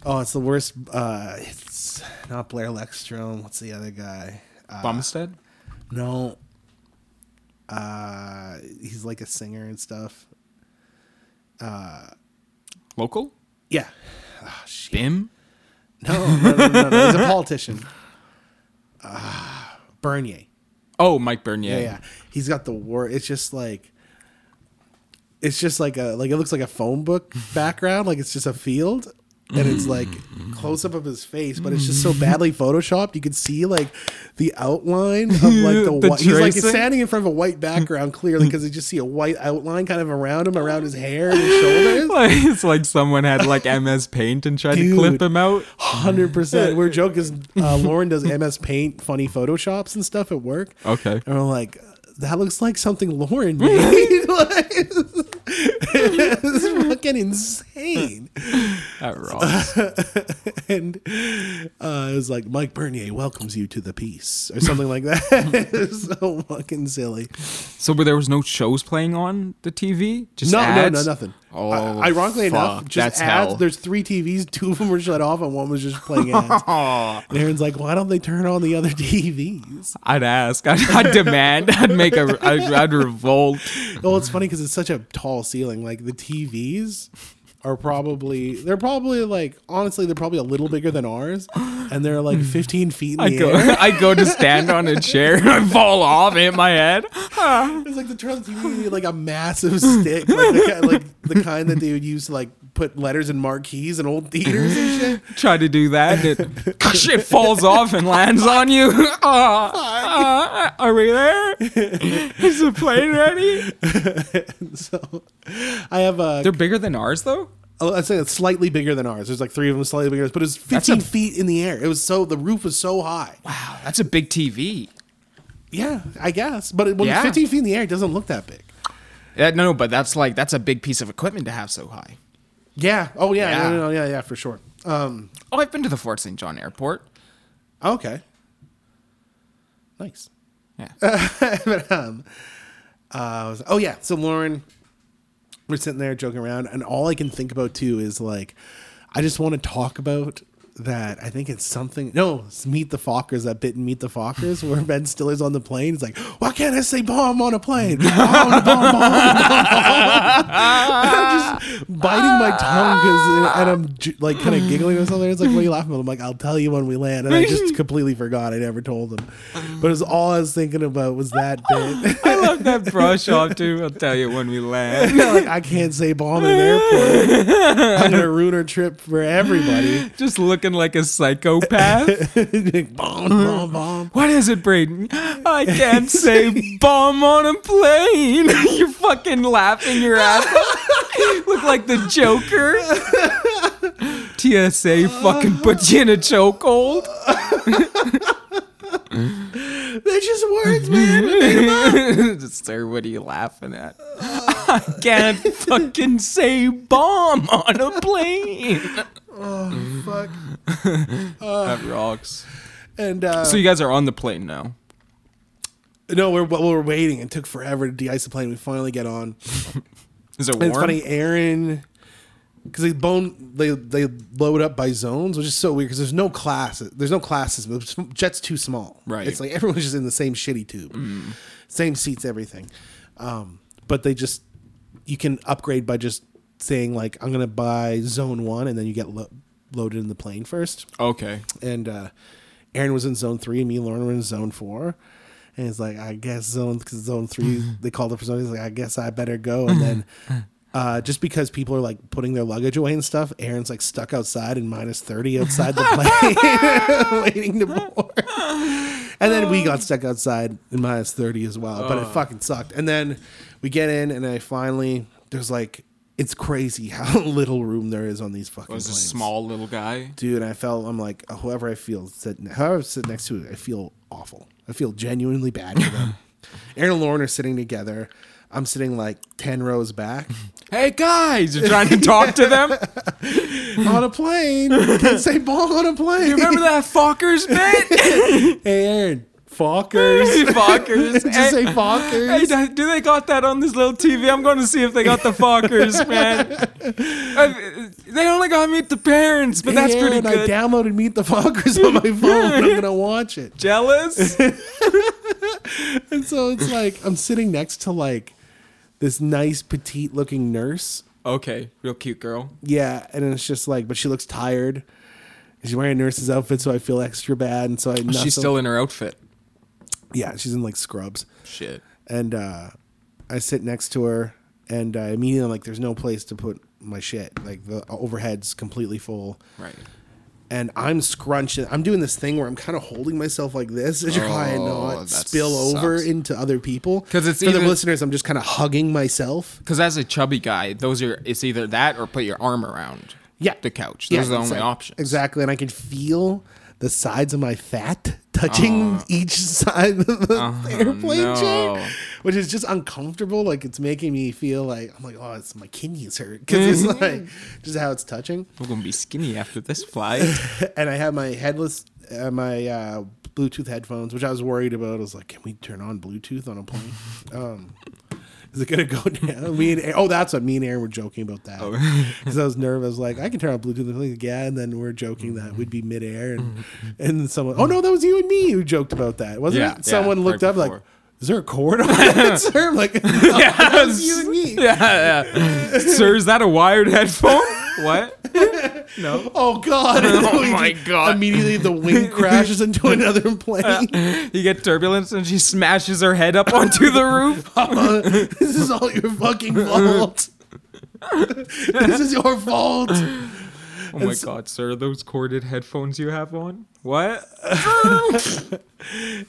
Oh, it's the worst. Uh, it's not Blair Lekstrom. What's the other guy? Uh, Bumstead. no. Uh, he's like a singer and stuff. Local. Yeah. Oh, shit. Bim. No, no, no, no, no. He's a politician. Uh, Bernier. Oh, Mike Bernier. Yeah, yeah. He's got the war. It's just like. It's just like a like it looks like a phone book background, like it's just a field, and it's mm-hmm, like mm-hmm. close up of his face, but it's just so mm-hmm. badly photoshopped. You can see like the outline of like the, The white. He's like standing in front of a white background clearly because you just see a white outline kind of around him, around his hair and his shoulders. Like, it's like someone had like MS Paint and tried to clip him out. Hundred percent. We're joking. uh, Lauren does MS Paint funny photoshops and stuff at work. Okay. And we're like, that looks like something Lauren made. it's fucking insane. That rocks. And uh, it was like Mike Bernier welcomes you to the peace or something like that. it's so fucking silly. so, but there was no shows playing on the TV. Just No, ads? no, no, nothing. Oh, Uh, ironically enough, just That's ads. hell. There's three TVs. Two of them were shut off, and one was just playing ads. And Aaron's like, "Why don't they turn on the other TVs?" I'd ask. I'd, I'd demand. I'd make a. I'd, I'd revolt. Well, it's funny because it's such a tall ceiling. Like the TVs are probably they're probably like honestly they're probably a little bigger than ours, and they're like hmm. 15 feet in I the go. air. I go to stand on a chair and I fall off, hit my head. It's like the on the TV like a massive stick, like the, ki- like the kind that they would use to like put letters in marquees in old theaters and shit. Try to do that, and it, it falls off and lands on you. Ah, ah, are we there? Is the plane ready? So I have a They're bigger than ours, though. Oh, I'd say it's slightly bigger than ours. There's like three of them slightly bigger, but it's That's 15 a- feet in the air. It was so the roof was so high. Wow, that's a big TV. Yeah, I guess. But it, when Yeah. 15 feet in the air, it doesn't look that big. Yeah, no, but that's like that's a big piece of equipment to have so high. Yeah. Oh yeah. Yeah. No, no, no, yeah. Yeah. For sure. Um. Oh, I've been to the Fort St. John Airport. Okay. Nice. Yeah. but, um, uh, I was- oh yeah. So Lauren, we're sitting there joking around, and all I can think about too is like, I just want to talk about that. I think it's something. No, it's Meet the Fockers. That bit in Meet the Fockers where Ben Stiller's on the plane. He's like, "Why can't I say bomb on a plane? Bomb, bomb, bomb, bomb." I'm just biting my tongue because, and I'm j- like kind of giggling or something. It's like, "What are you laughing about?" I'm like, "I'll tell you when we land," and I just completely forgot. I never told him, but it was all I was thinking about was that bit. I love that brush off too. I'll tell you when we land. like I can't say bomb in an airport. I'm gonna ruin our trip for everybody. Just looking like a psychopath. bomb, bomb, bomb. What is it, Breydon? I can't say bomb on a plane. You're fucking laughing your ass off. Look like the Joker. TSA fucking put you in a chokehold. They're just words, man. Sir, what are you laughing at? I can't fucking say bomb on a plane. Oh fuck. That rocks. And uh, So you guys are on the plane now. no, we're we're waiting. It took forever to de-ice the plane. We finally get on. Is it And it's funny, Aaron, because they bone they they load up by zones, which is so weird because there's no classes. There's no classes. The jet's too small. Right. Mm. It's like everyone's just in the same shitty tube, same seats, everything. Um, but they just you can upgrade by just saying like I'm gonna buy zone one, and then you get lo- loaded in the plane first. Okay. And uh, Aaron was in zone three, and me and Lauren were in zone four. And he's like, I guess zone zone three, they called it for zone. He's like, I guess I better go. And then uh, just because people are like putting their luggage away and stuff, Aaron's like stuck outside in minus 30 outside the plane, waiting to board. And then we got stuck outside in minus 30 as well, but it fucking sucked. And then we get in, and I finally, there's like, it's crazy how little room there is on these fucking Was a planes small little guy. dude. I felt I'm like uh, whoever I feel sit, whoever I sit next to, I feel awful. I feel genuinely bad for them. Aaron and Lauren are sitting together. I'm sitting like ten rows back Hey guys, you're trying to talk to them. on a plane. Can't say ball on a plane. You remember that Fockers bit? Hey Aaron, Fockers. Fockers. Just say Hey, Fockers. Hey, do- they got that on this little TV? I'm going to see if they got the Fockers, man. Uh, they only got Meet the Parents, but that's Yeah, pretty and I downloaded Meet the Fockers on my phone. I'm gonna watch it. Jealous? And so it's like I'm sitting next to like this nice petite looking nurse. okay, real cute girl. Yeah, and it's just like, but she looks tired. She's wearing a nurse's outfit, so I feel extra bad. And so I She's still in her outfit. Yeah, she's in like scrubs. Shit. And uh, I sit next to her, and uh, immediately I'm like, "There's no place to put my shit. Like the overhead's completely full." Right. and I'm scrunching. I'm doing this thing where I'm kind of holding myself like this to try and Oh, not that spill over sucks. into other people. 'Cause it's for the either- listeners, I'm just kind of hugging myself. Because as a chubby guy, those are it's either that or put your arm around Yeah, the couch. Those are the only exactly. options. Exactly, and I can feel the sides of my fat touching each side of the airplane Uh-huh. no. chair, which is just uncomfortable. Like it's making me feel like I'm like, oh, it's my kidneys hurt because it's like just how it's touching. We're gonna be skinny after this flight. and I have my headless, uh, my uh, Bluetooth headphones, which I was worried about. I was like, can we turn on Bluetooth on a plane? um, is it gonna go down? Me and Aaron, oh, that's what me and Aaron were joking about that oh, because I was nervous. Like, I can turn on Bluetooth. Like, yeah, and then we're joking that we'd be midair, and mm-hmm. and someone, oh no, that was you and me who joked about that, wasn't Yeah, it? Someone yeah, looked right up like. Is there a cord on that, sir? I'm like, that was you and me. yeah, yeah. Sir, is that a wired headphone? What? no. Oh God! Oh, We my just- God. Immediately, the wing crashes into another plane. You get turbulence and she smashes her head up onto the roof. Uh, this is all your fucking fault. this is your fault. Oh my god, sir, those corded headphones you have on? What?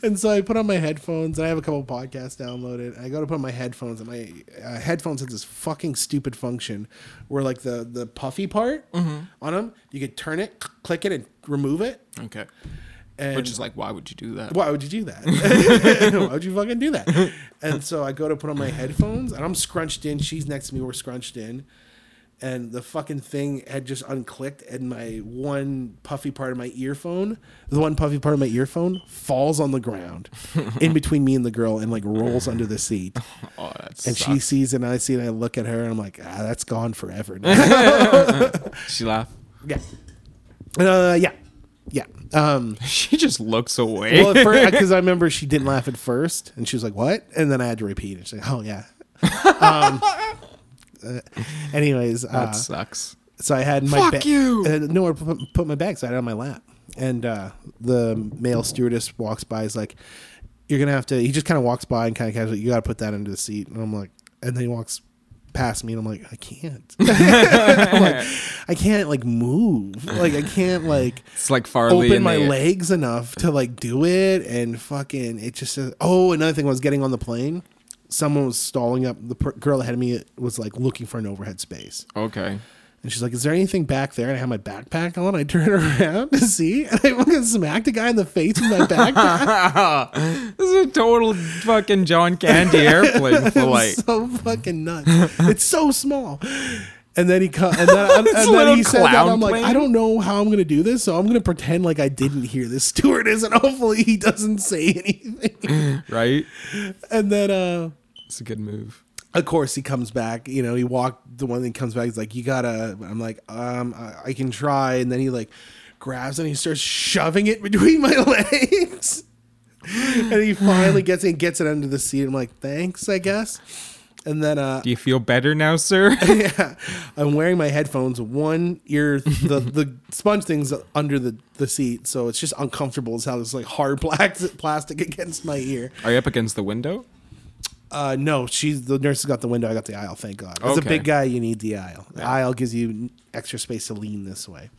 And so I put on my headphones, and I have a couple podcasts downloaded. I go to put on my headphones, and my uh, headphones have this fucking stupid function where, like the the puffy part on them, you could turn it, click it, and remove it. Okay. And Which is like, why would you do that? why would you do that? why would you fucking do that? And so I go to put on my headphones, and I'm scrunched in. She's next to me. We're scrunched in. And the fucking thing had just unclicked, and my one puffy part of my earphone, the one puffy part of my earphone, falls on the ground in between me and the girl and like rolls under the seat. Oh, that's And she sees it, and I see it, and I look at her, and I'm like, ah, that's gone forever. Now. she laughed. yeah. Uh, yeah. Yeah. Um, She just looks away. well, because I remember she didn't laugh at first, and she was like, "What?" And then I had to repeat it. She's like, "Oh yeah." um, uh, anyways, that uh, sucks. so I had my Fuck you. Uh, nowhere to put, put my bag, so I had it on my lap, and uh, the male stewardess walks by. Is like, "You're gonna have to." He just kind of walks by and kind of casually, "You got to put that into the seat." And I'm like, and then he walks past me, and I'm like, "I can't." Like, I can't like move. Like I can't like It's like Farley open my the- legs enough to like do it and fucking it just says oh another thing was getting on the plane someone was stalling up the per- girl ahead of me was like looking for an overhead space Okay. and she's like is there anything back there and i have my backpack on i turn around to see and i fucking smacked a guy in the face with my backpack this is a total fucking John Candy airplane flight. so fucking nuts it's so small and then he co- and then, and, then little he said that I'm like plane. I don't know how I'm gonna do this, so I'm gonna pretend like I didn't hear this stewardess, and hopefully he doesn't say anything. right? And then, uh, It's a good move. of course, he comes back. You know, he walked. The one that comes back. He's like, "You gotta." I'm like, "Um, I, I can try." And then he like grabs and he starts shoving it between my legs. and he finally gets it and gets it under the seat. I'm like, "Thanks, I guess." And then, uh, Do you feel better now, sir? yeah, I'm wearing my headphones. One ear, the the sponge thing's under the the seat, so it's just uncomfortable as how this like hard plastic plastic against my ear. Are you up against the window? Uh, no, she's the nurse has got the window. I got the aisle. Thank God. As a big guy, you need the aisle. The aisle gives you extra space to lean this way.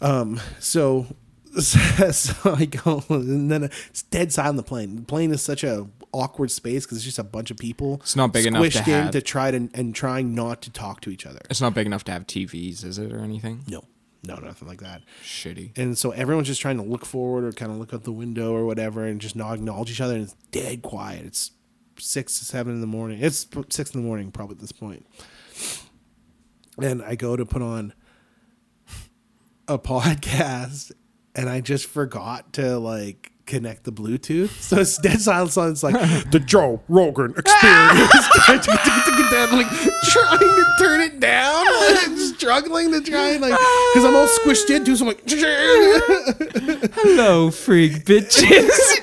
Um, so, so I go, and then it's dead silent on the plane. The plane is such a awkward space because it's just a bunch of people. It's not big enough to in have- to try to and trying not to talk to each other. It's not big enough to have TVs, is it, or anything? No, no, nothing like that. Shitty. And so everyone's just trying to look forward or kind of look out the window or whatever and just not acknowledge each other. And it's dead quiet. It's six to seven in the morning. It's six in the morning, probably at this point. And I go to put on a podcast and I just forgot to like connect the Bluetooth. So it's dead silence it's like the Joe Rogan experience. I'm like trying to turn it down, struggling to try and like because I'm all squished into. So I'm like, Hello, freak bitches.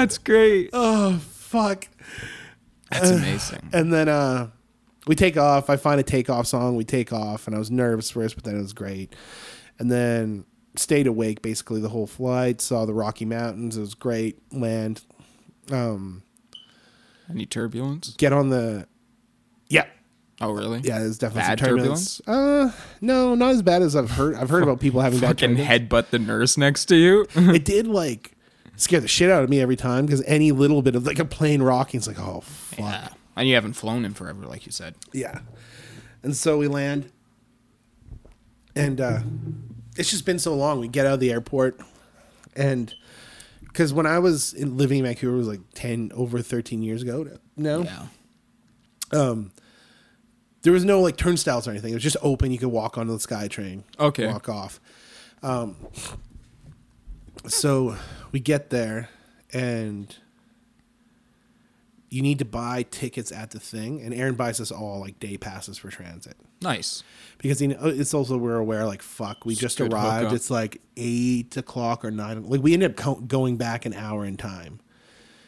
That's great. oh fuck. That's amazing. And then uh we take off. I find a takeoff song. We take off, and I was nervous first, but then it was great. And then stayed awake basically the whole flight. Saw the Rocky Mountains. It was great. Land. Um, Any turbulence? get on the. Yeah, Oh, really? yeah. There's definitely Bad some turbulence. Uh, no, not as bad as I've heard. I've heard about people having bad Fucking turbulence. headbutt the nurse next to you. It did like scare the shit out of me every time because any little bit of like a plane rocking, is like, oh fuck. yeah. And you haven't flown in forever, like you said. Yeah. And so we land. And uh it's just been so long. We get out of the airport and because when I was in, living in Vancouver it was like 10 over 13 years ago no Yeah. um there was no like turnstiles or anything it was just open you could walk onto the SkyTrain Okay. walk off um so we get there and you need to buy tickets at the thing and Aaron buys us all like day passes for transit Nice. because you know, oh, it's also we're aware like fuck we just arrived it's like eight o'clock or nine like we ended up co- going back an hour in time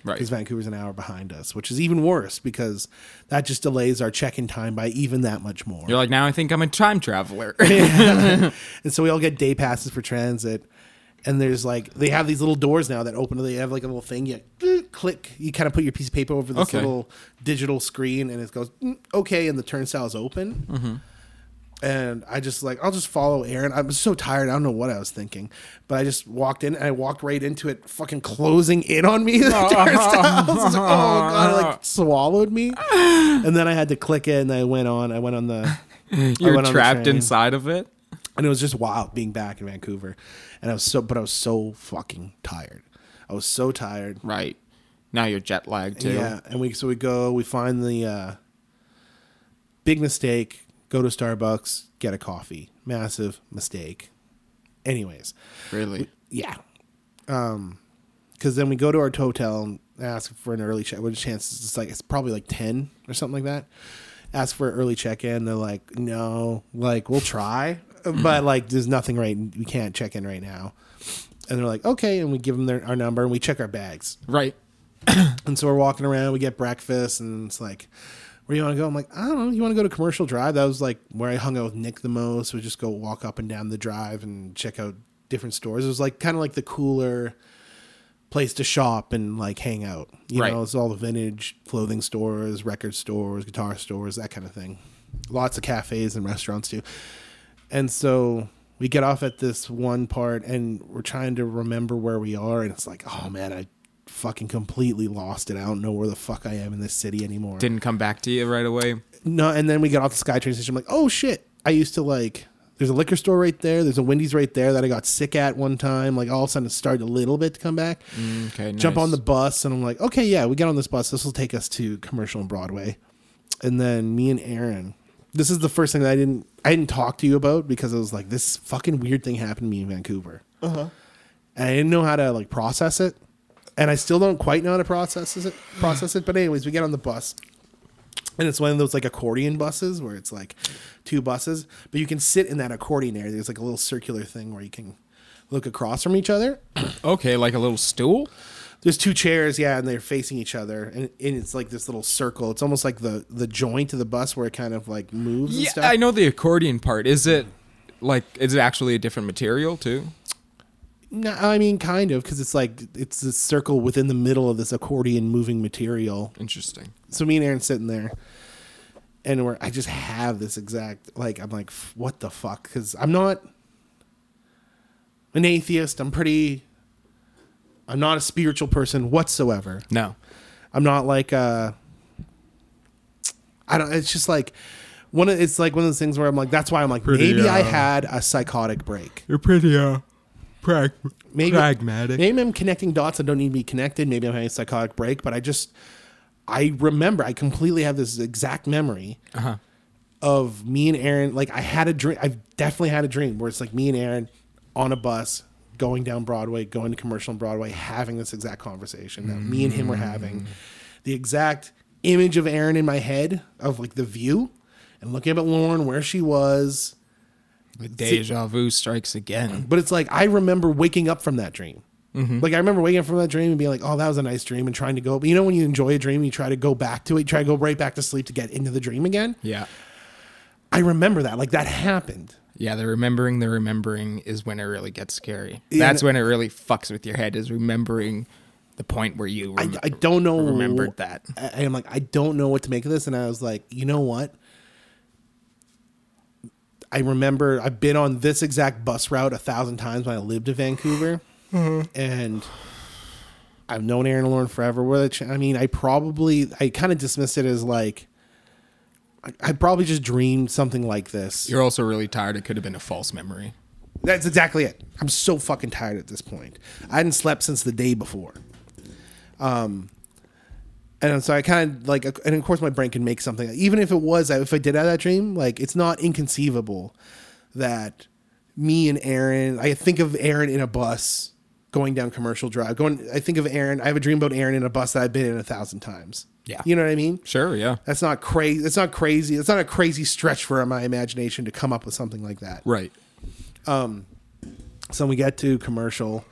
Right. because Vancouver's an hour behind us which is even worse because that just delays our check-in time by even that much more You're like, now I think I'm a time traveler. and so we all get day passes for transit and there's like they have these little doors now that open they have like a little thing. You click. You kind of put your piece of paper over this Okay. little digital screen and it goes "Mm, okay and the turnstile is open. Mm-hmm. and i just like i'll just follow aaron. I'm so tired. I don't know what i was thinking. But i just walked in and i walked right into it fucking closing in on me. The turnstiles. Like, oh god it like swallowed me. And then i had to click it and i went on. I went on the You're the trapped train. inside of it. and it was just wild being back in Vancouver. And I was so, but I was so fucking tired. I was so tired. Right. Now you're jet lagged too. Yeah, and we so we go, we find the uh, big mistake. Go to Starbucks, get a coffee. Massive mistake. Anyways, Really. yeah. Um, because then we go to our hotel and ask for an early check. What chances? It's like it's probably like ten or something like that. Ask for an early check in. They're like, no, like we'll try, but like there's nothing right. We can't check in right now. And they're like, okay, and we give them their, our number and we check our bags. Right. And so we're walking around, we get breakfast, and it's like, where do you want to go? I'm like, I don't know. You want to go to Commercial Drive? That was like where I hung out with Nick the most. We just go walk up and down the drive and check out different stores. It was like kind of like the cooler place to shop and like hang out. You Right. know, it's all the vintage clothing stores, record stores, guitar stores, that kind of thing. Lots of cafes and restaurants too. And so we get off at this one part and we're trying to remember where we are and it's like, oh man, I fucking completely lost it. I don't know where the fuck I am in this city anymore. Didn't come back to you right away. no, and then we get off the SkyTrain station. I'm like, oh shit. I used to like there's a liquor store right there. There's a Wendy's right there that I got sick at one time. Like all of a sudden it started a little bit to come back. Mm, okay. Jump on the bus and I'm like, okay, yeah, we get on this bus. This will take us to commercial and Broadway. And then me and Aaron, this is the first thing that I didn't I didn't talk to you about because it was like this fucking weird thing happened to me in Vancouver. Uh-huh. And I didn't know how to like process it. And I still don't quite know how to process it process it. But anyways, we get on the bus. And it's one of those like accordion buses where it's like two buses, but you can sit in that accordion area. There's like a little circular thing where you can look across from each other. Okay, like a little stool. There's two chairs, yeah, and they're facing each other, and, and it's like this little circle. It's almost like the the joint of the bus where it kind of like moves and Yeah, stuff. I know the accordion part. Is it like is it actually a different material too? No, I mean kind of because it's like it's this circle within the middle of this accordion moving material. Interesting. So me and Aaron sitting there, and we're I just have this exact like I'm like what the fuck because I'm not an atheist. I'm pretty. I'm not a spiritual person whatsoever. No. I'm not like uh I don't it's just like one of it's like one of those things where I'm like that's why I'm like Pretty, maybe I uh, had a psychotic break. You're pretty uh prag- Maybe pragmatic. Maybe I'm connecting dots that don't need to be connected. Maybe I'm having a psychotic break, but I just I remember I completely have this exact memory Uh-huh. of me and Aaron like I had a dream I've definitely had a dream where it's like me and Aaron on a bus going down Broadway, going to commercial on Broadway, having this exact conversation that me and him were having. The exact image of Aaron in my head of like the view and looking up at Lauren where she was. The deja vu strikes again. But it's like I remember waking up from that dream. Mm-hmm. Like I remember waking up from that dream and being like, "Oh, that was a nice dream," and trying to go. But you know, when you enjoy a dream, you try to go back to it. You try to go right back to sleep to get into the dream again. Yeah. I remember that. Like that happened. Yeah, the remembering the remembering is when it really gets scary. Yeah. That's when it really fucks with your head is remembering the point where you I, rem- I don't know. remembered that. I, I'm like, I don't know what to make of this, and I was like, you know what? I remember I've been on this exact bus route a thousand times when I lived in Vancouver, mm-hmm. and I've known Aaron and Lauren forever. Where the ch- I mean, I probably I kind of dismissed it as like I, I probably just dreamed something like this. You're also really tired. It could have been a false memory. That's exactly it. I'm so fucking tired at this point. I hadn't slept since the day before. Um, and so I kind of like, and of course my brain can make something. Even if it was, if I did have that dream, like it's not inconceivable that me and Aaron. I think of Aaron in a bus going down commercial drive. Going, I think of Aaron. I have a dream about Aaron in a bus that I've been in a thousand times. Yeah. you know what I mean. Sure, yeah. That's not crazy. It's not crazy. It's not a crazy stretch for my imagination to come up with something like that. Right. um So we get to commercial,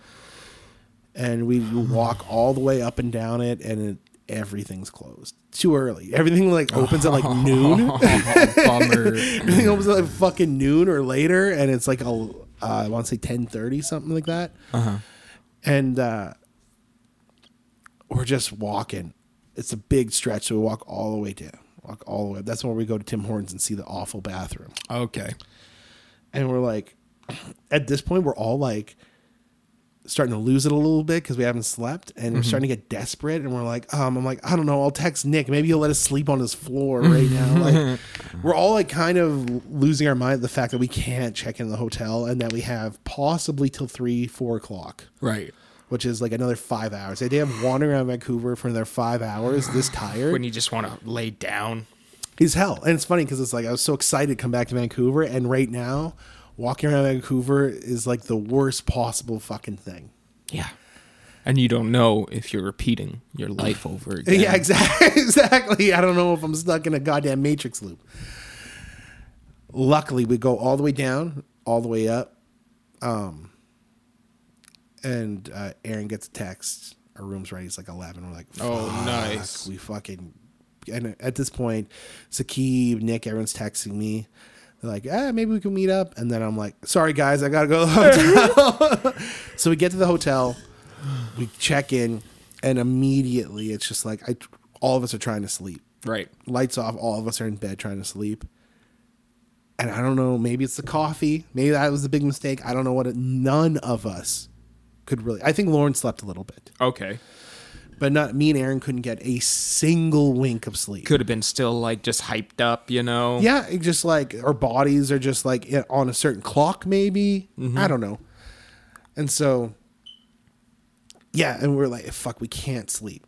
and we walk all the way up and down it, and it, everything's closed. Too early. Everything like opens at like noon. Bummer. Everything opens at like fucking noon or later, and it's like a uh, I want to say ten thirty something like that. Uh-huh. And uh, we're just walking. It's a big stretch, so we walk all the way down. Walk all the way. up. That's where we go to Tim Hortons and see the awful bathroom Okay. and we're like at this point we're all like starting to lose it a little bit because we haven't slept and we're starting to get desperate and we're like um i'm like i don't know i'll text nick maybe he'll let us sleep on his floor right now like we're all like kind of losing our mind at the fact that we can't check in the hotel and that we have possibly till three four o'clock Right. which is like another five hours They of wandering around vancouver for another five hours this tired When you just want to lay down. is hell. And it's funny because it's like I was so excited to come back to Vancouver, and right now, walking around Vancouver is like the worst possible fucking thing. Yeah. And you don't know if you're repeating your life over again. Yeah, exactly. exactly. I don't know if I'm stuck in a goddamn matrix loop. Luckily, we go all the way down, all the way up. Um, and uh, Aaron gets a text. Our room's ready. It's like eleven. We're like, Oh, nice. We fucking. And at this point, Sakib, Nick, everyone's texting me. They're like, ah, maybe we can meet up. And then I'm like, sorry guys, I gotta go to the hotel. so we get to the hotel, we check in, and immediately it's just like I, all of us are trying to sleep. Right. Lights off, all of us are in bed trying to sleep. And I don't know, maybe it's the coffee. Maybe that was the big mistake. I don't know what it, none of us could really. I think Lauren slept a little bit, Okay. But not me and Aaron couldn't get a single wink of sleep. Could have been still like just hyped up, you know? Yeah, it just like our bodies are just like on a certain clock, maybe. I don't know. And so, yeah, and we're like, fuck, we can't sleep.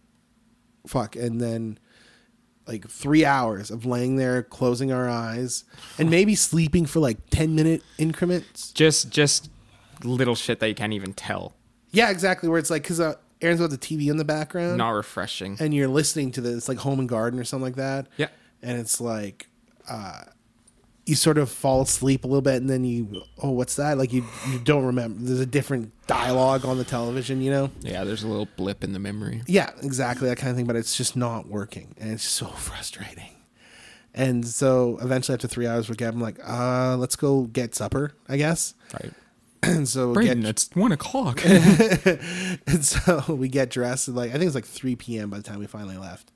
Fuck. And then, like, three hours of laying there, closing our eyes, and maybe sleeping for like 10 minute increments. Just just little shit that you can't even tell. Yeah, exactly. Where it's like, because uh, Aaron's got the TV in the background. Not refreshing. and you're listening to this like home and garden or something like that Yeah. and it's like uh you sort of fall asleep a little bit and then you oh what's that like you you don't remember there's a different dialogue on the television you know Yeah, there's a little blip in the memory. yeah exactly that kind of thing but it's just not working and it's so frustrating and so eventually after three hours we get i'm like uh let's go get supper i guess Right. And so Breydon, get it's one o'clock. and so we get dressed and like I think it's like 3 p.m. by the time we finally left.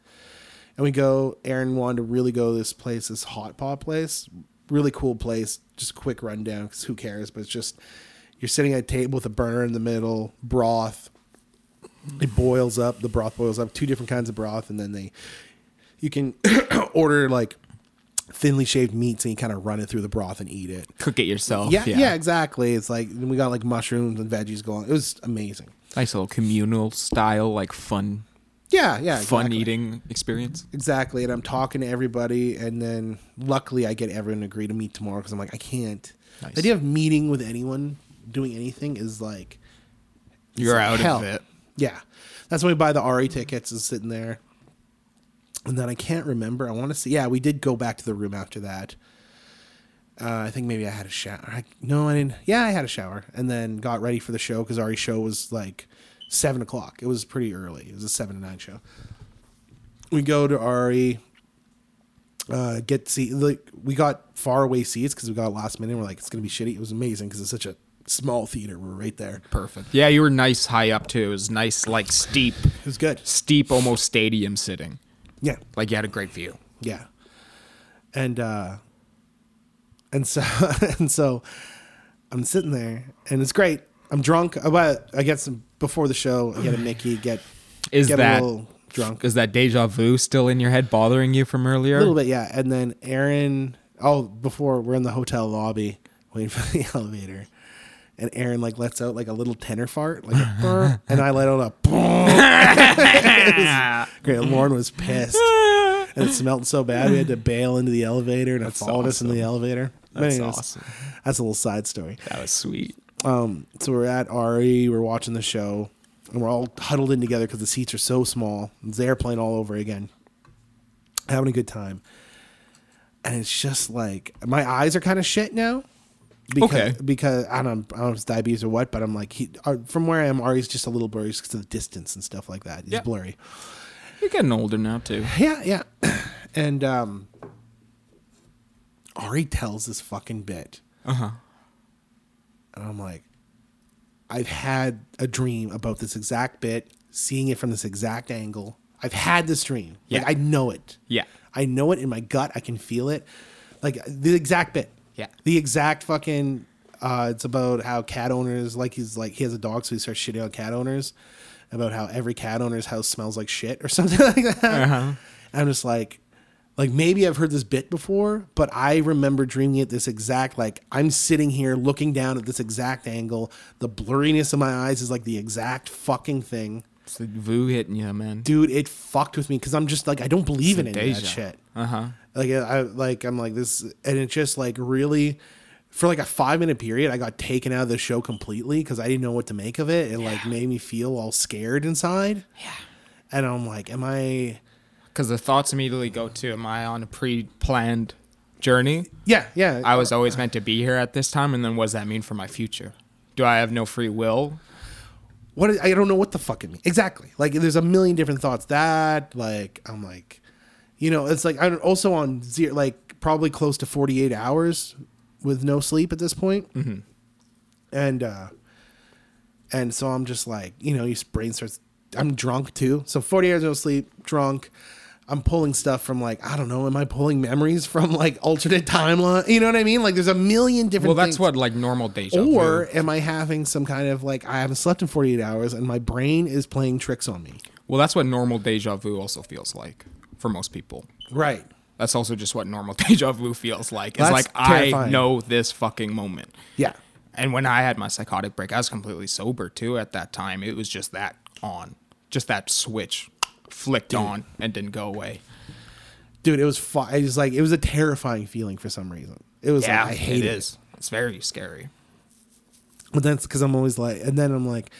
And we go. Aaron wanted to really go to this place, this hot pot place, really cool place. Just quick rundown because who cares? But it's just you're sitting at a table with a burner in the middle, broth. It boils up. The broth boils up. Two different kinds of broth, and then they you can order like thinly shaved meats and you kind of run it through the broth and eat it. Cook it yourself. Yeah, yeah, exactly. It's like we got like mushrooms and veggies going. It was amazing. Nice little communal style, like fun, Yeah, yeah, fun exactly. eating experience. Exactly, and I'm talking to everybody, and then luckily I get everyone to agree to meet tomorrow because I'm like I can't. Nice. The idea of meeting with anyone, doing anything is like You're out hell. of it. Yeah, that's when we buy the Ari tickets and sitting there. And then I can't remember. I want to see. Yeah, we did go back to the room after that. Uh, I think maybe I had a shower. I, no, I didn't. Yeah, I had a shower and then got ready for the show because Ari's show was like seven o'clock. It was pretty early. It was a seven to nine show. We go to Ari. Uh, get see like we got far away seats because we got last minute. We're like it's gonna be shitty. It was amazing because it's such a small theater. We're right there. Perfect. Yeah, you were nice high up too. It was nice, like steep, It was good. steep, almost stadium sitting. Yeah. Like you had a great view. Yeah. And uh and so and so I'm sitting there and it's great. I'm drunk. I but I get some before the show, I get a Mickey, get Is get that a little drunk. is that deja vu still in your head bothering you from earlier? A little bit, yeah. And then Aaron oh, before we're in the hotel lobby waiting for the elevator. And Aaron like lets out like a little tenor fart, like a burr, and I let out a Great. Lauren was pissed. And it smelled so bad we had to bail into the elevator and it That's followed us into the elevator. That's anyways, awesome. That's a little side story. That was sweet. Um, so we're at Ari, we're watching the show, and we're all huddled in together because the seats are so small. It's the airplane all over again. Having a good time. And it's just like my eyes are kind of shit now. Because, Okay. Because I don't, I don't know if it's diabetes or what, but I'm like, he, uh, from where I am, Ari's just a little blurry because of the distance and stuff like that. He's Yeah. blurry. You're getting older now too. Yeah, yeah. And um Ari tells this fucking bit. Uh huh. And I'm like, I've had a dream about this exact bit, seeing it from this exact angle. I've had this dream. Yeah. Like I know it. Yeah. I know it in my gut. I can feel it. Like the exact bit. Yeah. The exact fucking uh it's about how cat owners like he's like he has a dog so he starts shitting on cat owners about how every cat owner's house smells like shit or something like that. Uh-huh. I'm just like like maybe I've heard this bit before, but I remember dreaming it this exact like I'm sitting here looking down at this exact angle. The blurriness of my eyes is like the exact fucking thing. It's the vu hitting you, man. Dude, it fucked with me because I'm just like I don't believe in any of that shit. Uh huh. Like I like I'm like this, and it just like really, for like a five minute period, I got taken out of the show completely because I didn't know what to make of it. It like made me feel all scared inside. Yeah. And I'm like, am I? Because the thoughts immediately go to, am I on a pre-planned journey? Yeah, yeah. I was always meant to be here at this time, and then what does that mean for my future? Do I have no free will? What is- I don't know what the fuck it means exactly. Like there's a million different thoughts. That like I'm like, you know, it's like I'm also on zero, like probably close to 48 hours with no sleep at this point. Mm-hmm. And uh, and so I'm just like, you know, your brain starts. I'm drunk too, so 40 hours no sleep, drunk. I'm pulling stuff from like I don't know. Am I pulling memories from like alternate timeline? You know what I mean? Like there's a million different. Well, that's things. what like normal deja vu. Or am I having some kind of like I haven't slept in 48 hours and my brain is playing tricks on me? Well, that's what normal deja vu also feels like for most people. Right. That's also just what normal deja vu feels like. It's That's like I know this fucking moment. Yeah. And when I had my psychotic break, I was completely sober too at that time. It was just that on, just that switch flicked on and didn't go away. Dude, it was fu- it was like it was a terrifying feeling for some reason. It was like I hate it. It's very scary. But that's because I'm always like and then I'm like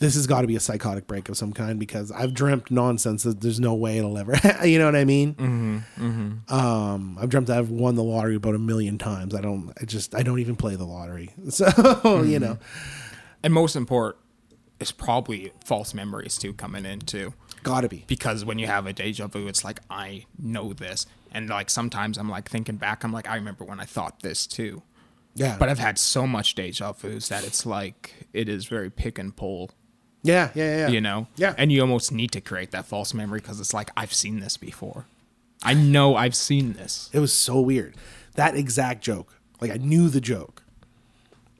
this has got to be a psychotic break of some kind because I've dreamt nonsense that there's no way it'll ever. you know what I mean? Mm-hmm, Um, I've dreamt I've won the lottery about a million times. I don't. I just I don't even play the lottery. So you know, And most important is probably false memories too coming in too. Gotta be. because when you have a deja vu, it's like I know this, and like sometimes I'm like thinking back, I'm like I remember when I thought this too, Yeah. but I've had so much deja vu's that it's like it is very pick and pull, yeah, yeah, yeah, yeah. you know. Yeah. And you almost need to create that false memory because it's like I've seen this before. I know I've seen this. It was so weird. That exact joke. Like I knew the joke.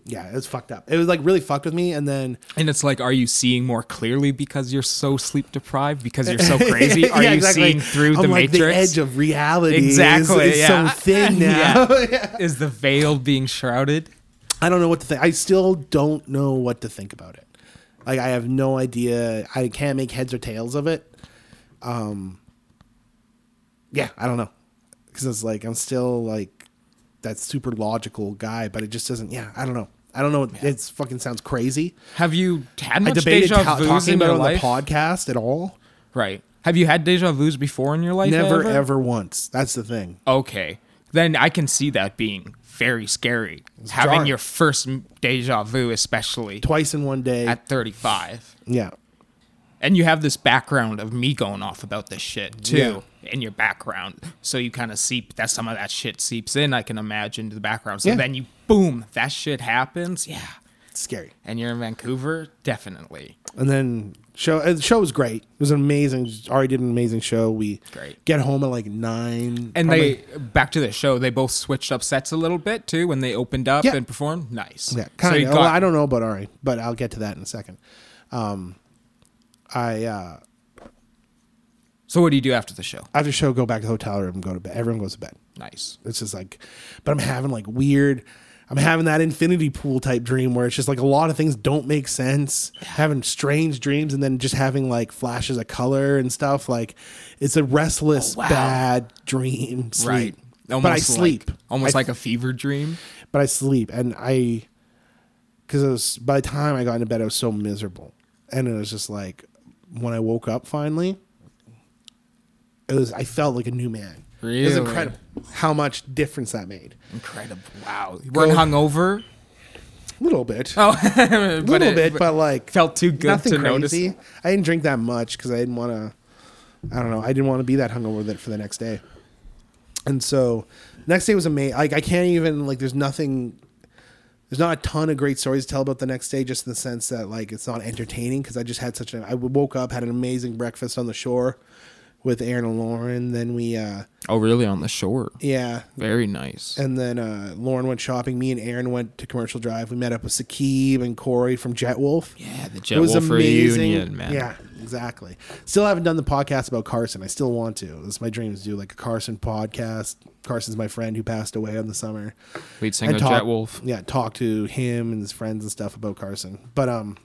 Yeah, it was fucked up. It was like really fucked with me. And then And it's like, are you seeing more clearly because you're so sleep deprived? Because you're so crazy? Are Yeah, you exactly. seeing through I'm the like, matrix? The edge of reality exactly. is, is yeah. so thin now. Yeah. Is the veil being shrouded? I don't know what to think. I still don't know what to think about it. Like I have no idea. I can't make heads or tails of it. Um. Yeah, I don't know. Because it's like I'm still like that super logical guy, but it just doesn't. Yeah, I don't know. I don't know. It fucking sounds crazy. Have you had I much debated deja ta- talking in about your it on life? the podcast at all. Right. Have you had deja vu's before in your life? Never ever? ever once. That's the thing. Okay. Then I can see that being very scary. Having jarring. your first deja vu, especially Twice in one day. at 35. yeah. And you have this background of me going off about this shit too in your background. So you kind of seep that some of that shit seeps in, I can imagine, to the background. So Yeah. then you boom, that shit happens. Yeah. It's scary. And you're in Vancouver, definitely. And then show the show was great. It was amazing. Ari did an amazing show. We Great. get home at like nine. And probably- they back to the show. They both switched up sets a little bit too when they opened up Yeah. and performed. Nice. yeah, kind of. well, I don't know about Ari, but I'll get to that in a second. Um, I uh, so what do you do after the show? after the show go back to the hotel room go to bed. Everyone goes to bed. Nice. It's just like, but I'm having like weird. I'm having that infinity pool type dream where it's just like a lot of things don't make sense. Having strange dreams and then just having like flashes of color and stuff. Like it's a restless, Oh, wow. bad dream. Sleep. Right. but I Almost sleep. Like, almost I- like a fever dream. but I sleep and I, because it was by the time I got into bed, I was so miserable, and it was just like when I woke up finally, it was I felt like a new man. It was Really? incredible how much difference that made. Incredible. Wow. You weren't hungover? A little bit, Oh, a little it bit, but like felt too good nothing to crazy. notice. I didn't drink that much because I didn't want to. I don't know. I didn't want to be that hungover with it for the next day. And so, next day was amazing. Like I can't even like. There's nothing. There's not a ton of great stories to tell about the next day, just in the sense that like it's not entertaining because I just had such a. I woke up, had an amazing breakfast on the shore with Aaron and Lauren. Then we, uh Oh, really? On the shore? yeah, Very nice. and then uh Lauren went shopping. Me and Aaron went to Commercial Drive. We met up with Sakib and Corey from Jet Wolf. yeah, the It Jet was Wolf amazing. reunion, man. Yeah, exactly. Still haven't done the podcast about Carson. I still want to. It's my dream to do like a Carson podcast. Carson's my friend who passed away in the summer. Lead singer talk- Jet Wolf. Yeah, talk to him and his friends and stuff about Carson. But um,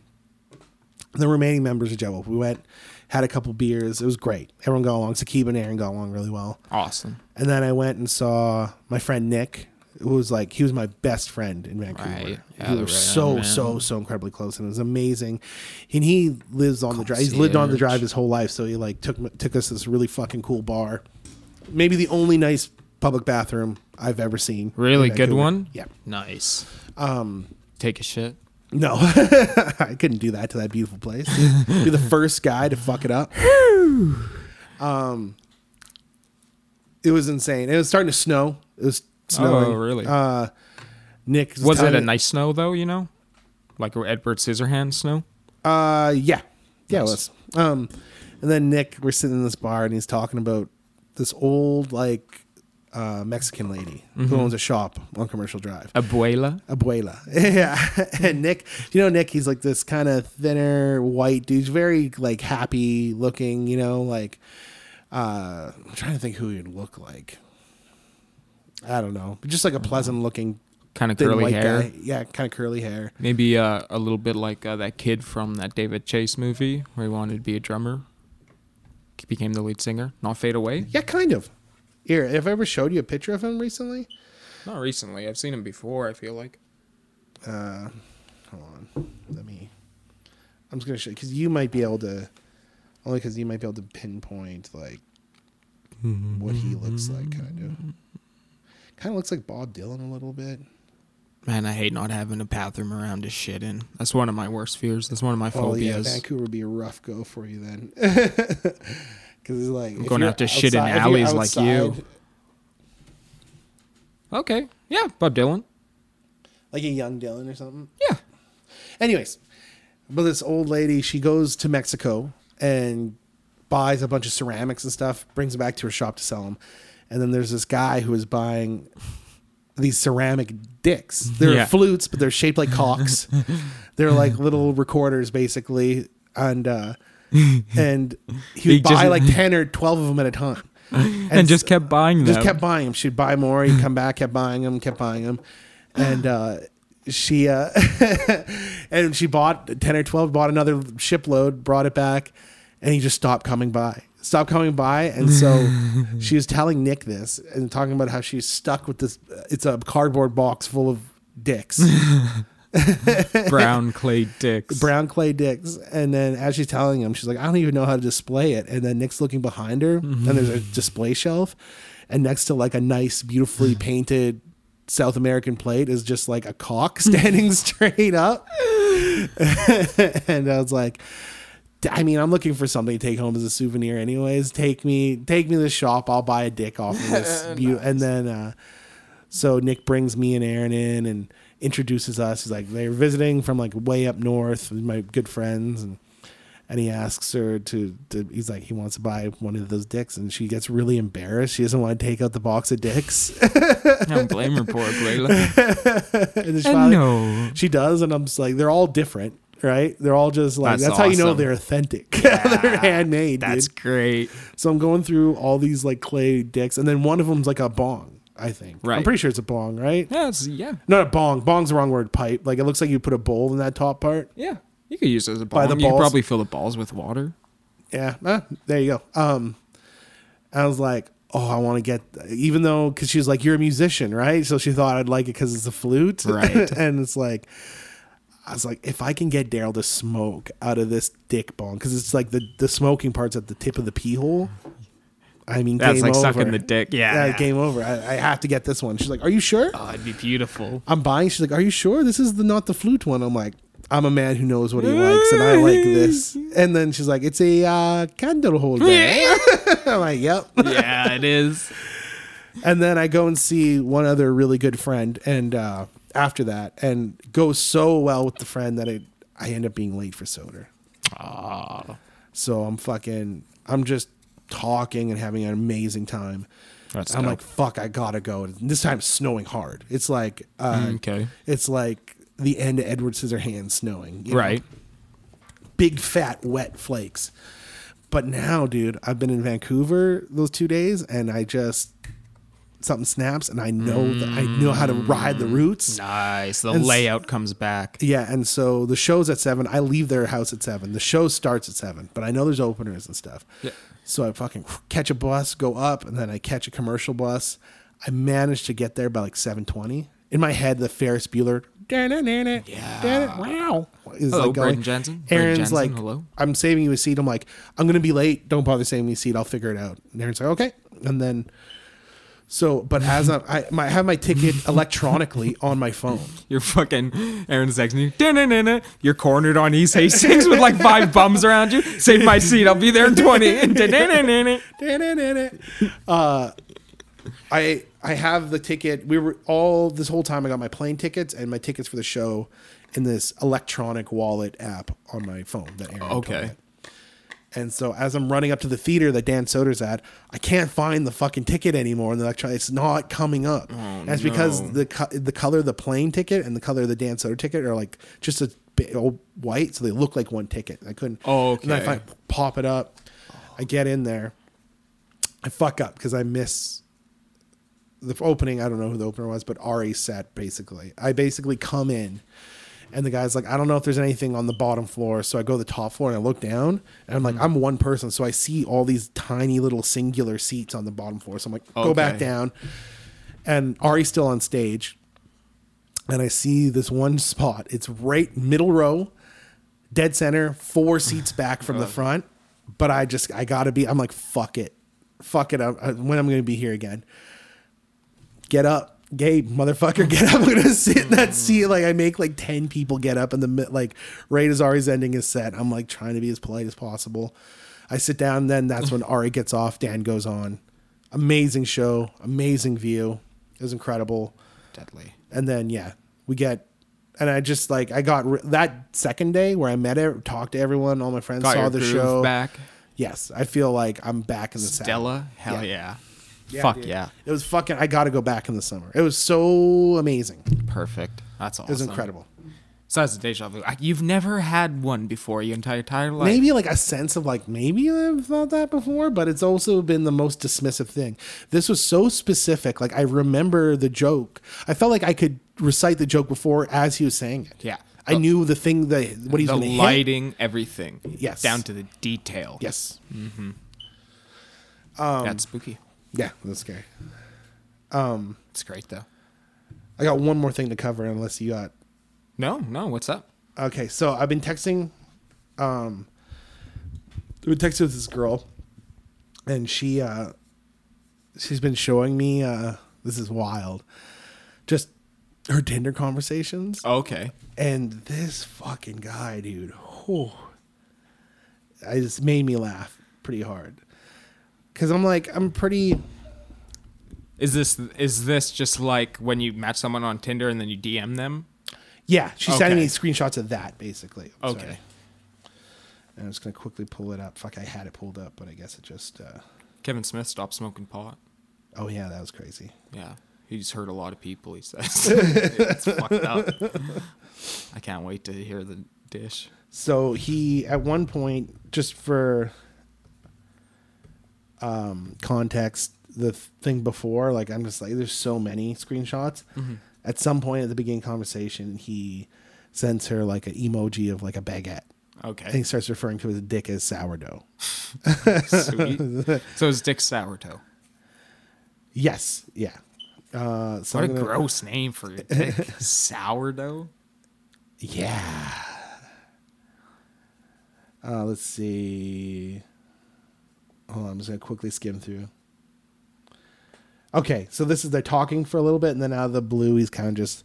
the remaining members of Jet Wolf, we went, had a couple beers. It was great. Everyone got along. Sakib and Aaron got along really well. Awesome. And then I went and saw my friend Nick, who was like he was my best friend in Vancouver. Right. Yeah, we were right so man. so so incredibly close, and it was amazing. And he lives on the drive. He's lived on the drive his whole life, so he like took took us to this really fucking cool bar. Maybe the only nice public bathroom I've ever seen. Really good one? Yeah. Nice. Um, Take a shit. No, I couldn't do that to that beautiful place. Be the first guy to fuck it up. um, it was insane. It was starting to snow. It was snowing. Oh, really? Uh, Nick Was it a nice snow though? You know, like Edward Scissorhands snow. Uh, yeah, yeah, Nice. it was. Um, and then Nick, we're sitting in this bar, and he's talking about this old like uh, Mexican lady Mm-hmm. who owns a shop on Commercial Drive. Abuela. Abuela. yeah. and Nick, you know, Nick, he's like this kind of thinner white dude. He's very like happy looking, you know, like uh I'm trying to think who he'd look like. I don't know. Just like a pleasant looking Kind of curly hair. guy. Yeah, kind of curly hair. Maybe uh, a little bit like uh, that kid from that David Chase movie where he wanted to be a drummer. He became the lead singer. Not fade away. Yeah, kind of. Here, have I ever showed you a picture of him recently? Not recently. I've seen him before. I feel like. Uh hold on. Let me I'm just gonna show you because you might be able to only because you might be able to pinpoint like what he looks like kind of. Kind of looks like Bob Dylan a little bit. Man, I hate not having a bathroom around to shit in. That's one of my worst fears. That's one of my phobias. Oh yeah, phobias. Vancouver would be a rough go for you then. Because it's like I'm gonna you're to shit in outside- alleys like you. okay. Yeah, Bob Dylan. like a young Dylan or something. Yeah. Anyways, but this old lady, she goes to Mexico and buys a bunch of ceramics and stuff, brings them back to her shop to sell them. And then there's this guy who is buying these ceramic dicks. They're Yeah. flutes, but they're shaped like cocks. they're like little recorders, basically. And uh, and he would buy just- like ten or twelve of them at a time. And, just kept buying them. Just kept buying them. She'd buy more. He'd come back, kept buying them, kept buying them, and uh, she uh, and she bought ten or twelve. Bought another shipload, brought it back, and he just stopped coming by. Stopped coming by, and so she was telling Nick this and talking about how she's stuck with this. It's a cardboard box full of dicks. Brown clay dicks. brown clay dicks. And then as she's telling him, she's like, I don't even know how to display it. And then Nick's looking behind her, and there's a display shelf, and next to like a nice, beautifully painted South American plate is just like a cock standing straight up. and I was like, I mean, I'm looking for something to take home as a souvenir, anyways. Take me, take me to the shop. I'll buy a dick off of this. beau- And then, uh, so Nick brings me and Aaron in and introduces us. He's like, they're visiting from like way up north, with my good friends, and and he asks her to, to he's like he wants to buy one of those dicks, and she gets really embarrassed. She doesn't want to take out the box of dicks. I don't blame her, poor Layla. and she, I finally- know. she does, and I'm just like, they're all different. Right, they're all just like That's that's, how you know they're authentic. they're handmade. That's dude. great. So I'm going through all these like clay dicks, and then one of them's like a bong. I think. I'm pretty sure it's a bong, right? Yeah, it's, yeah, Not a bong. Bong's the wrong word. Pipe. Like it looks like you put a bowl in that top part. yeah. You could use it as a By the You could balls. probably fill the balls with water. Yeah. ah, there you go. Um, I was like, oh, I want to get, even though, because she was like, you're a musician, right? So she thought I'd like it because it's a flute, Right. and it's like, I was like, if I can get Daryl to smoke out of this dick bong, because it's like the the smoking parts at the tip of the pee hole. I mean, That's like over. sucking the dick. Yeah. Yeah, game over. I, I have to get this one. She's like, "Are you sure?" Oh, it'd be beautiful. I'm buying. She's like, "Are you sure this is the not the flute one?" I'm like, "I'm a man who knows what he likes, and I like this." And then she's like, "It's a uh, candle holder." I'm like, "Yep." yeah, it is. And then I go and see one other really good friend, and uh, after that, and goes so well with the friend that I I end up being late for Soder. So I'm fucking. I'm just talking and having an amazing time. That's I'm dope. like, fuck, I gotta go. And this time it's snowing hard. It's like, uh, Mm, okay. it's like the end of Edward Scissorhands snowing. you know? Right. Big fat wet flakes. But now, dude, I've been in Vancouver those two days, and I just something snaps, and I know that I know how to ride the routes. Nice. The And layout comes back. Yeah, and so the show's at seven. I leave their house at seven. The show starts at seven, but I know there's openers and stuff. Yeah. So I fucking catch a bus, go up, and then I catch a commercial bus. I managed to get there by like seven twenty. In my head, the Ferris Bueller. Yeah. Wow. Is Hello, like going. Breydon Jensen. Breydon Aaron's Jensen, like, hello. I'm saving you a seat. I'm like, I'm gonna be late. Don't bother saving me a seat. I'll figure it out. And Aaron's like, okay. And then, so, but as I'm, I, my, have my ticket electronically on my phone. You're fucking Aaron's texting You, you're cornered on East Hastings with like five bums around you. Save my seat. I'll be there in 20. Uh, I I have the ticket. We were all this whole time. I got my plane tickets and my tickets for the show in this electronic wallet app on my phone. That Aaron Okay. And so as I'm running up to the theater that Dan Soder's at, I can't find the fucking ticket anymore. And the electronic, it's not coming up. Oh, that's it's because the co- the color of the plane ticket and the color of the Dan Soder ticket are like just a bit old white, so they look like one ticket. I couldn't. Oh, okay. And I find, pop it up. I get in there. I fuck up because I miss the opening. I don't know who the opener was, but Ari set basically. I basically come in, and the guy's like, I don't know if there's anything on the bottom floor. So I go to the top floor and I look down, and I'm like, Mm-hmm. I'm one person, so I see all these tiny little singular seats on the bottom floor. So I'm like, go back down, and Ari's still on stage, and I see this one spot. It's right middle row, dead center, four seats back from the front. But I just I gotta be. I'm like fuck it, fuck it. I, I, when I'm gonna be here again? Get up, Gabe, motherfucker, get up. I'm gonna sit in that mm. seat. Like I make like ten people get up in the like as Ari's ending his set. I'm like trying to be as polite as possible. I sit down. Then that's when Ari gets off. Dan goes on. Amazing show, amazing view. It was incredible Deadly. and then yeah, we get, and I just like I got re- that second day where I met it, talked to everyone, all my friends Got saw the show. back. Yes, I feel like I'm back in the saddle. Stella. Hell Yeah. yeah. Fuck dude. yeah. It was fucking. I got to go back in the summer. It was so amazing. Perfect. That's awesome. It was incredible. Besides the deja vu, I- you've never had one before your entire entire life. maybe like a sense of like maybe I've thought that before, but it's also been the most dismissive thing. This was so specific. Like I remember the joke. I felt like I could recite the joke before as he was saying it. Yeah. I knew the thing that what he's the going lighting, everything. Yes. Down to the detail. Yes. Mm-hmm. Um, That's spooky. Yeah, that's scary. It's great though. I got one more thing to cover, unless you got No, no. What's up? Okay, so I've been texting, um, I've been texting with this girl, and she, uh, she's been showing me, uh, this is wild, just her Tinder conversations, Okay. and this fucking guy, dude, whew, I just made me laugh pretty hard, because I'm like, I'm pretty. Is this is this just like when you match someone on Tinder and then you DM them? Yeah, sending Okay. me screenshots of that basically. I'm Okay. sorry. And I'm just gonna quickly pull it up. Fuck, I had it pulled up, but I guess it just. Uh, Kevin Smith stopped smoking pot. oh yeah, that was crazy. Yeah, he's hurt a lot of people. He says it's fucked up. I can't wait to hear the dish. So he, at one point, just for um, context, the thing before, like I'm just like, there's so many screenshots. At some point at the beginning conversation, he sends her like an emoji of like a baguette. Okay. And he starts referring to his dick as sourdough. sweet. So his dick sourdough. Yes, yeah. Uh, so What I'm a gonna- gross name for your dick. sourdough. Yeah. Uh, let's see. Hold on, I'm just gonna quickly skim through. Okay, so this is they're talking for a little bit, and then out of the blue, he's kind of just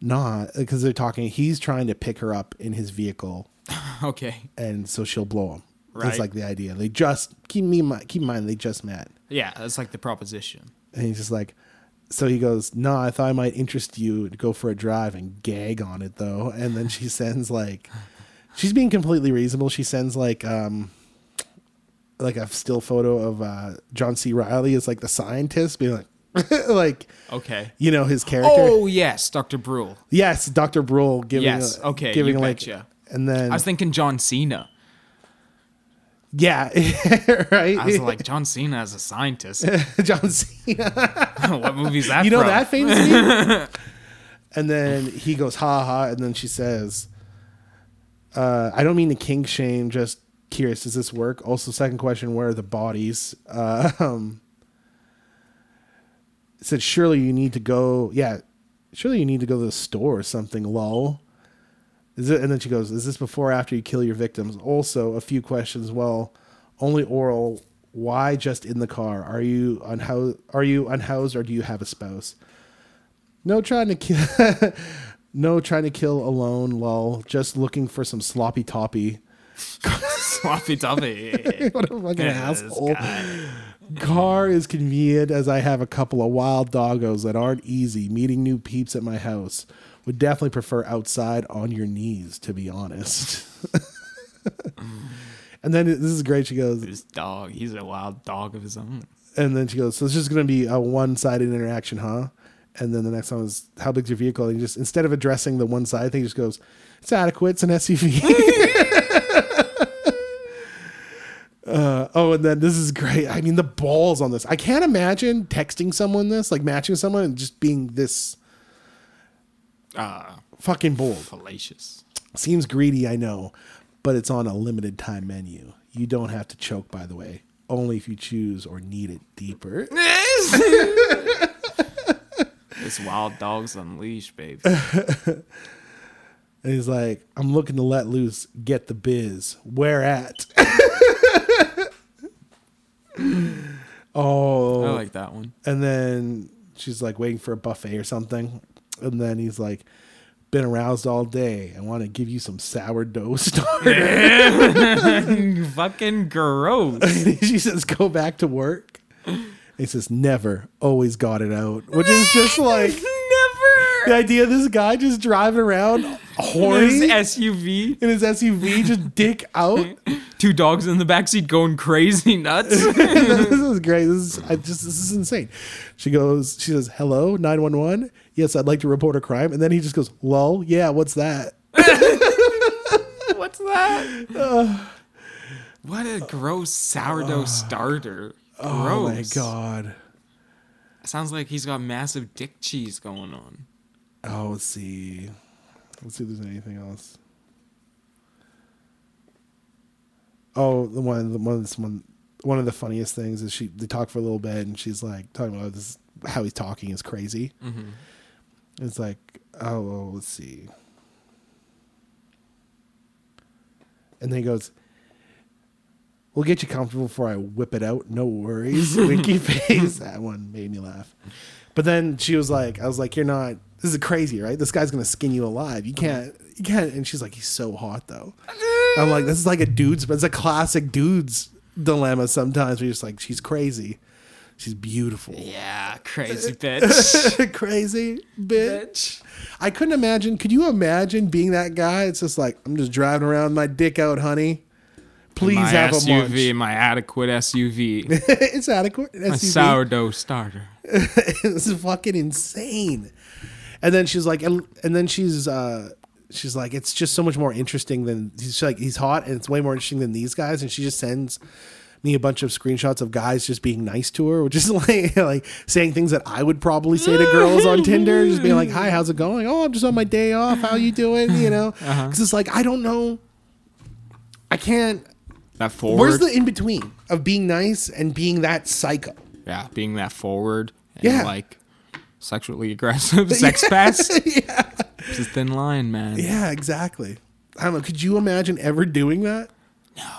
not because they're talking. He's trying to pick her up in his vehicle, Okay. and so she'll blow him. Right. That's like the idea. They just keep me in mind, keep in mind they just met, Yeah, that's like the proposition. and he's just like. So he goes, No, I thought I might interest you to go for a drive and gag on it though. And then she sends like she's being completely reasonable. She sends like um like a still photo of uh John C. Reilly as like the scientist, being like like Okay. you know his character. Oh yes, Dr. Brule. Yes, Dr. Brule giving Yes, a- okay, giving you like betcha. and then I was thinking John Cena. yeah, right. I was like, John Cena as a scientist. John Cena. what movie's that you know from? that famous meme? and then he goes ha ha and then she says uh, i don't mean to kink shame just curious does this work? Also second question where are the bodies? Uh, um, said surely you need to go yeah surely you need to go to the store or something lol. Is it and then she goes is this before or after you kill your victims? Also a few questions well only oral why just in the car? Are you unhoused are you unhoused or do you have a spouse? No trying to kill no trying to kill alone lol just looking for some sloppy toppy Sloppy Toppy. what a fucking This asshole car is convenient as I have a couple of wild doggos that aren't easy. Meeting new peeps at my house would definitely prefer outside on your knees, to be honest. and then this is great. She goes, This dog, he's a wild dog of his own. and then she goes, so it's just going to be a one-sided interaction, huh? And then the next one is, how big's your vehicle? And just instead of addressing the one side thing, he just goes, it's adequate. It's an SUV. Uh, oh, and then this is great. I mean, the balls on this. I can't imagine texting someone this, like matching someone, and just being this Uh, fucking bold. fallacious. Seems greedy, I know, but it's on a limited time menu. You don't have to choke, by the way. Only if you choose or need it deeper. this wild dog's unleashed, baby. And he's like, I'm looking to let loose, get the biz. Where at? oh. I like that one. And then she's like waiting for a buffet or something. And then he's like, been aroused all day. I want to give you some sourdough starter. Fucking gross. She says, go back to work. And he says, never, always got it out. Which is just like the idea of this guy just driving around horny His SUV, in his SUV, just dick out. two dogs in the backseat going crazy nuts. this is great. This is I just this is insane. She goes, she says, "Hello, nine one one. Yes, I'd like to report a crime." And then he just goes, "Lol, yeah, what's that?" What's that? what a gross sourdough starter. Gross. Oh my god. Sounds like he's got massive dick cheese going on. Oh, let's see. Let's see if there's anything else. Oh, the one, the one, this one, one of the funniest things is she. They talk for a little bit, and she's like talking about this. How he's talking is crazy. Mm-hmm. It's like, oh, well, let's see. And then he goes, We'll get you comfortable before I whip it out. No worries. Winky face. That one made me laugh. But then she was like, I was like, You're not this is crazy, right? This guy's gonna skin you alive. You can't you can't and she's like, He's so hot though. I'm like, this is like a dude's but it's a classic dude's dilemma sometimes where you're just like, she's crazy. She's beautiful. Yeah, crazy bitch. crazy bitch. I couldn't imagine. Could you imagine being that guy? It's just like I'm just driving around my dick out, honey. Please my have a SUV, munch. my adequate SUV, it's adequate. my sourdough starter. it's fucking insane. And then she's like, and, and then she's uh she's like, it's just so much more interesting than he's like he's hot and it's way more interesting than these guys. And she just sends me a bunch of screenshots of guys just being nice to her, which is like like saying things that I would probably say to girls on Tinder, just being like, "Hi, how's it going? Oh, I'm just on my day off. How you doing? You know?" Because it's like I don't know. I can't. That forward. Where's the in between of being nice and being that psycho? yeah, being that forward. And Yeah. like sexually aggressive sex pest. yeah. It's a thin line, man. Yeah, exactly. I don't know. Could you imagine ever doing that? No.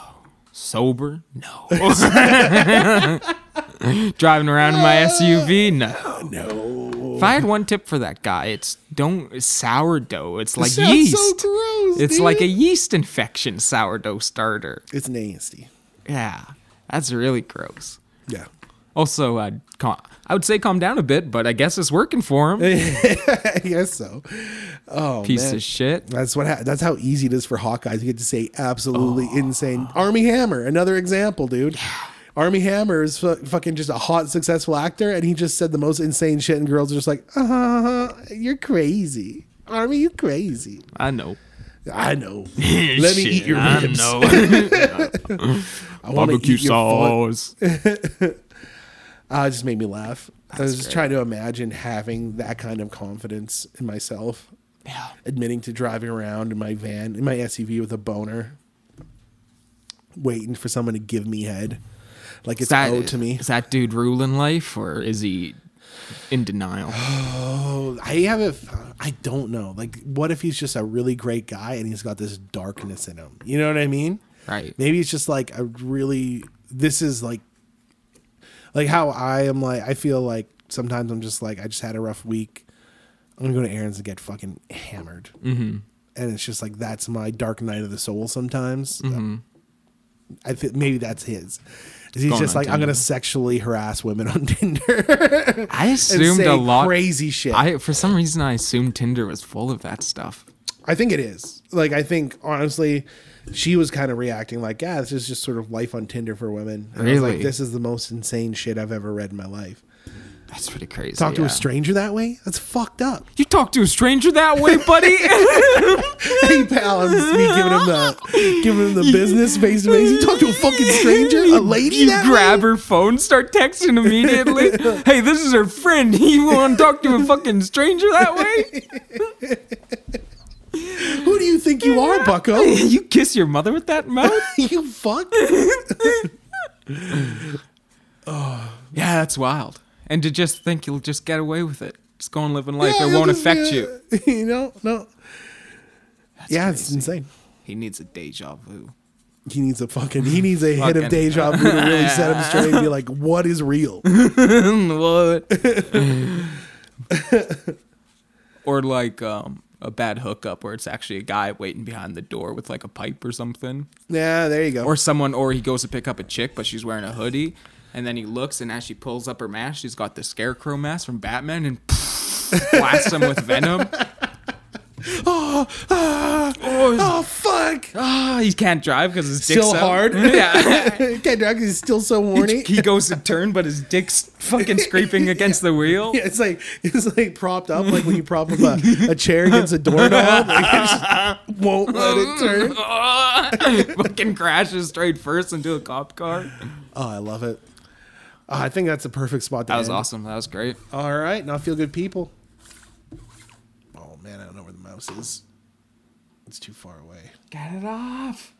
Sober? No. Driving around in my SUV? No. No. If I had one tip for that guy, it's don't sourdough. It's like Sounds yeast. so gross. it's dude. like a yeast infection sourdough starter. It's nasty. Yeah, that's really gross. Yeah. Also, uh, cal- I would say calm down a bit, but I guess it's working for him. I guess so. Oh Piece man. of shit. That's what. Ha- that's how easy it is for hot guys. You get to say absolutely Oh. insane. Armie Hammer, another example, dude. Armie Hammer is fu- fucking just a hot, successful actor, and he just said the most insane shit, and girls are just like, "Uh, you're crazy, Armie, you crazy." I know. I know. Let me eat your I ribs. know. I want Barbecue eat sauce. Uh, it just made me laugh. I was just great. trying to imagine having that kind of confidence in myself, Yeah. admitting to driving around in my van, in my SUV with a boner, waiting for someone to give me head, like it's Is that, owed to me. Is that dude ruling life or is he in denial? Oh, I have a, I don't know. Like, what if he's just a really great guy and he's got this darkness in him? You know what I mean? right. Maybe it's just like a really. This is like, like how I am. Like I feel like sometimes I'm just like I just had a rough week. I'm gonna go to Aaron's and get fucking hammered, mm-hmm. and it's just like that's my dark night of the soul. Sometimes, I think maybe that's his. Is he's just like I'm gonna sexually harass women on Tinder I assumed a lot. crazy shit. I for some reason I assumed Tinder was full of that stuff. I think it is. Like I think honestly, she was kind of reacting like, "Yeah, this is just sort of life on Tinder for women." And I was like, this is the most insane shit I've ever read in my life. That's pretty crazy. Talk to yeah. a stranger that way? That's fucked up. You talk to a stranger that way, buddy? hey pal, just me giving him the giving him the business face to face. You talk to a fucking stranger, a lady you grab way? her phone, start texting immediately. hey, this is her friend. You want to talk to a fucking stranger that way? Who do you think you are, Bucko? you kiss your mother with that mouth? you fuck. Yeah, that's wild. And to just think you'll just get away with it. Just go and live in life. Yeah, it you'll won't just affect be you. You know, no. yeah, it's insane. He needs a deja vu. He needs a fucking. He needs a hit of Fucking- deja vu to really set him straight and be like, "What is real?" what? or like um, a bad hookup where it's actually a guy waiting behind the door with like a pipe or something. Yeah, there you go. Or someone, or he goes to pick up a chick, but she's wearing a hoodie. And then he looks, and as she pulls up her mask, she's got the scarecrow mask from Batman and blasts him with venom. oh oh, oh, fuck! Ah, he can't drive because his dick's Still out. hard. Yeah. Can't drag 'cause he's still so horny. he goes to turn, but his dick's fucking scraping against the wheel. Yeah, it's like it's like propped up, like when you prop up a, a chair against a doorknob, like it just won't let it turn. Ah, fucking crashes straight first into a cop car. Oh, I love it. Oh, I think that's a perfect spot. To That was end. awesome. That was great. All right, now feel good people. Oh man, I don't know where the mouse is. It's too far away. Get it off.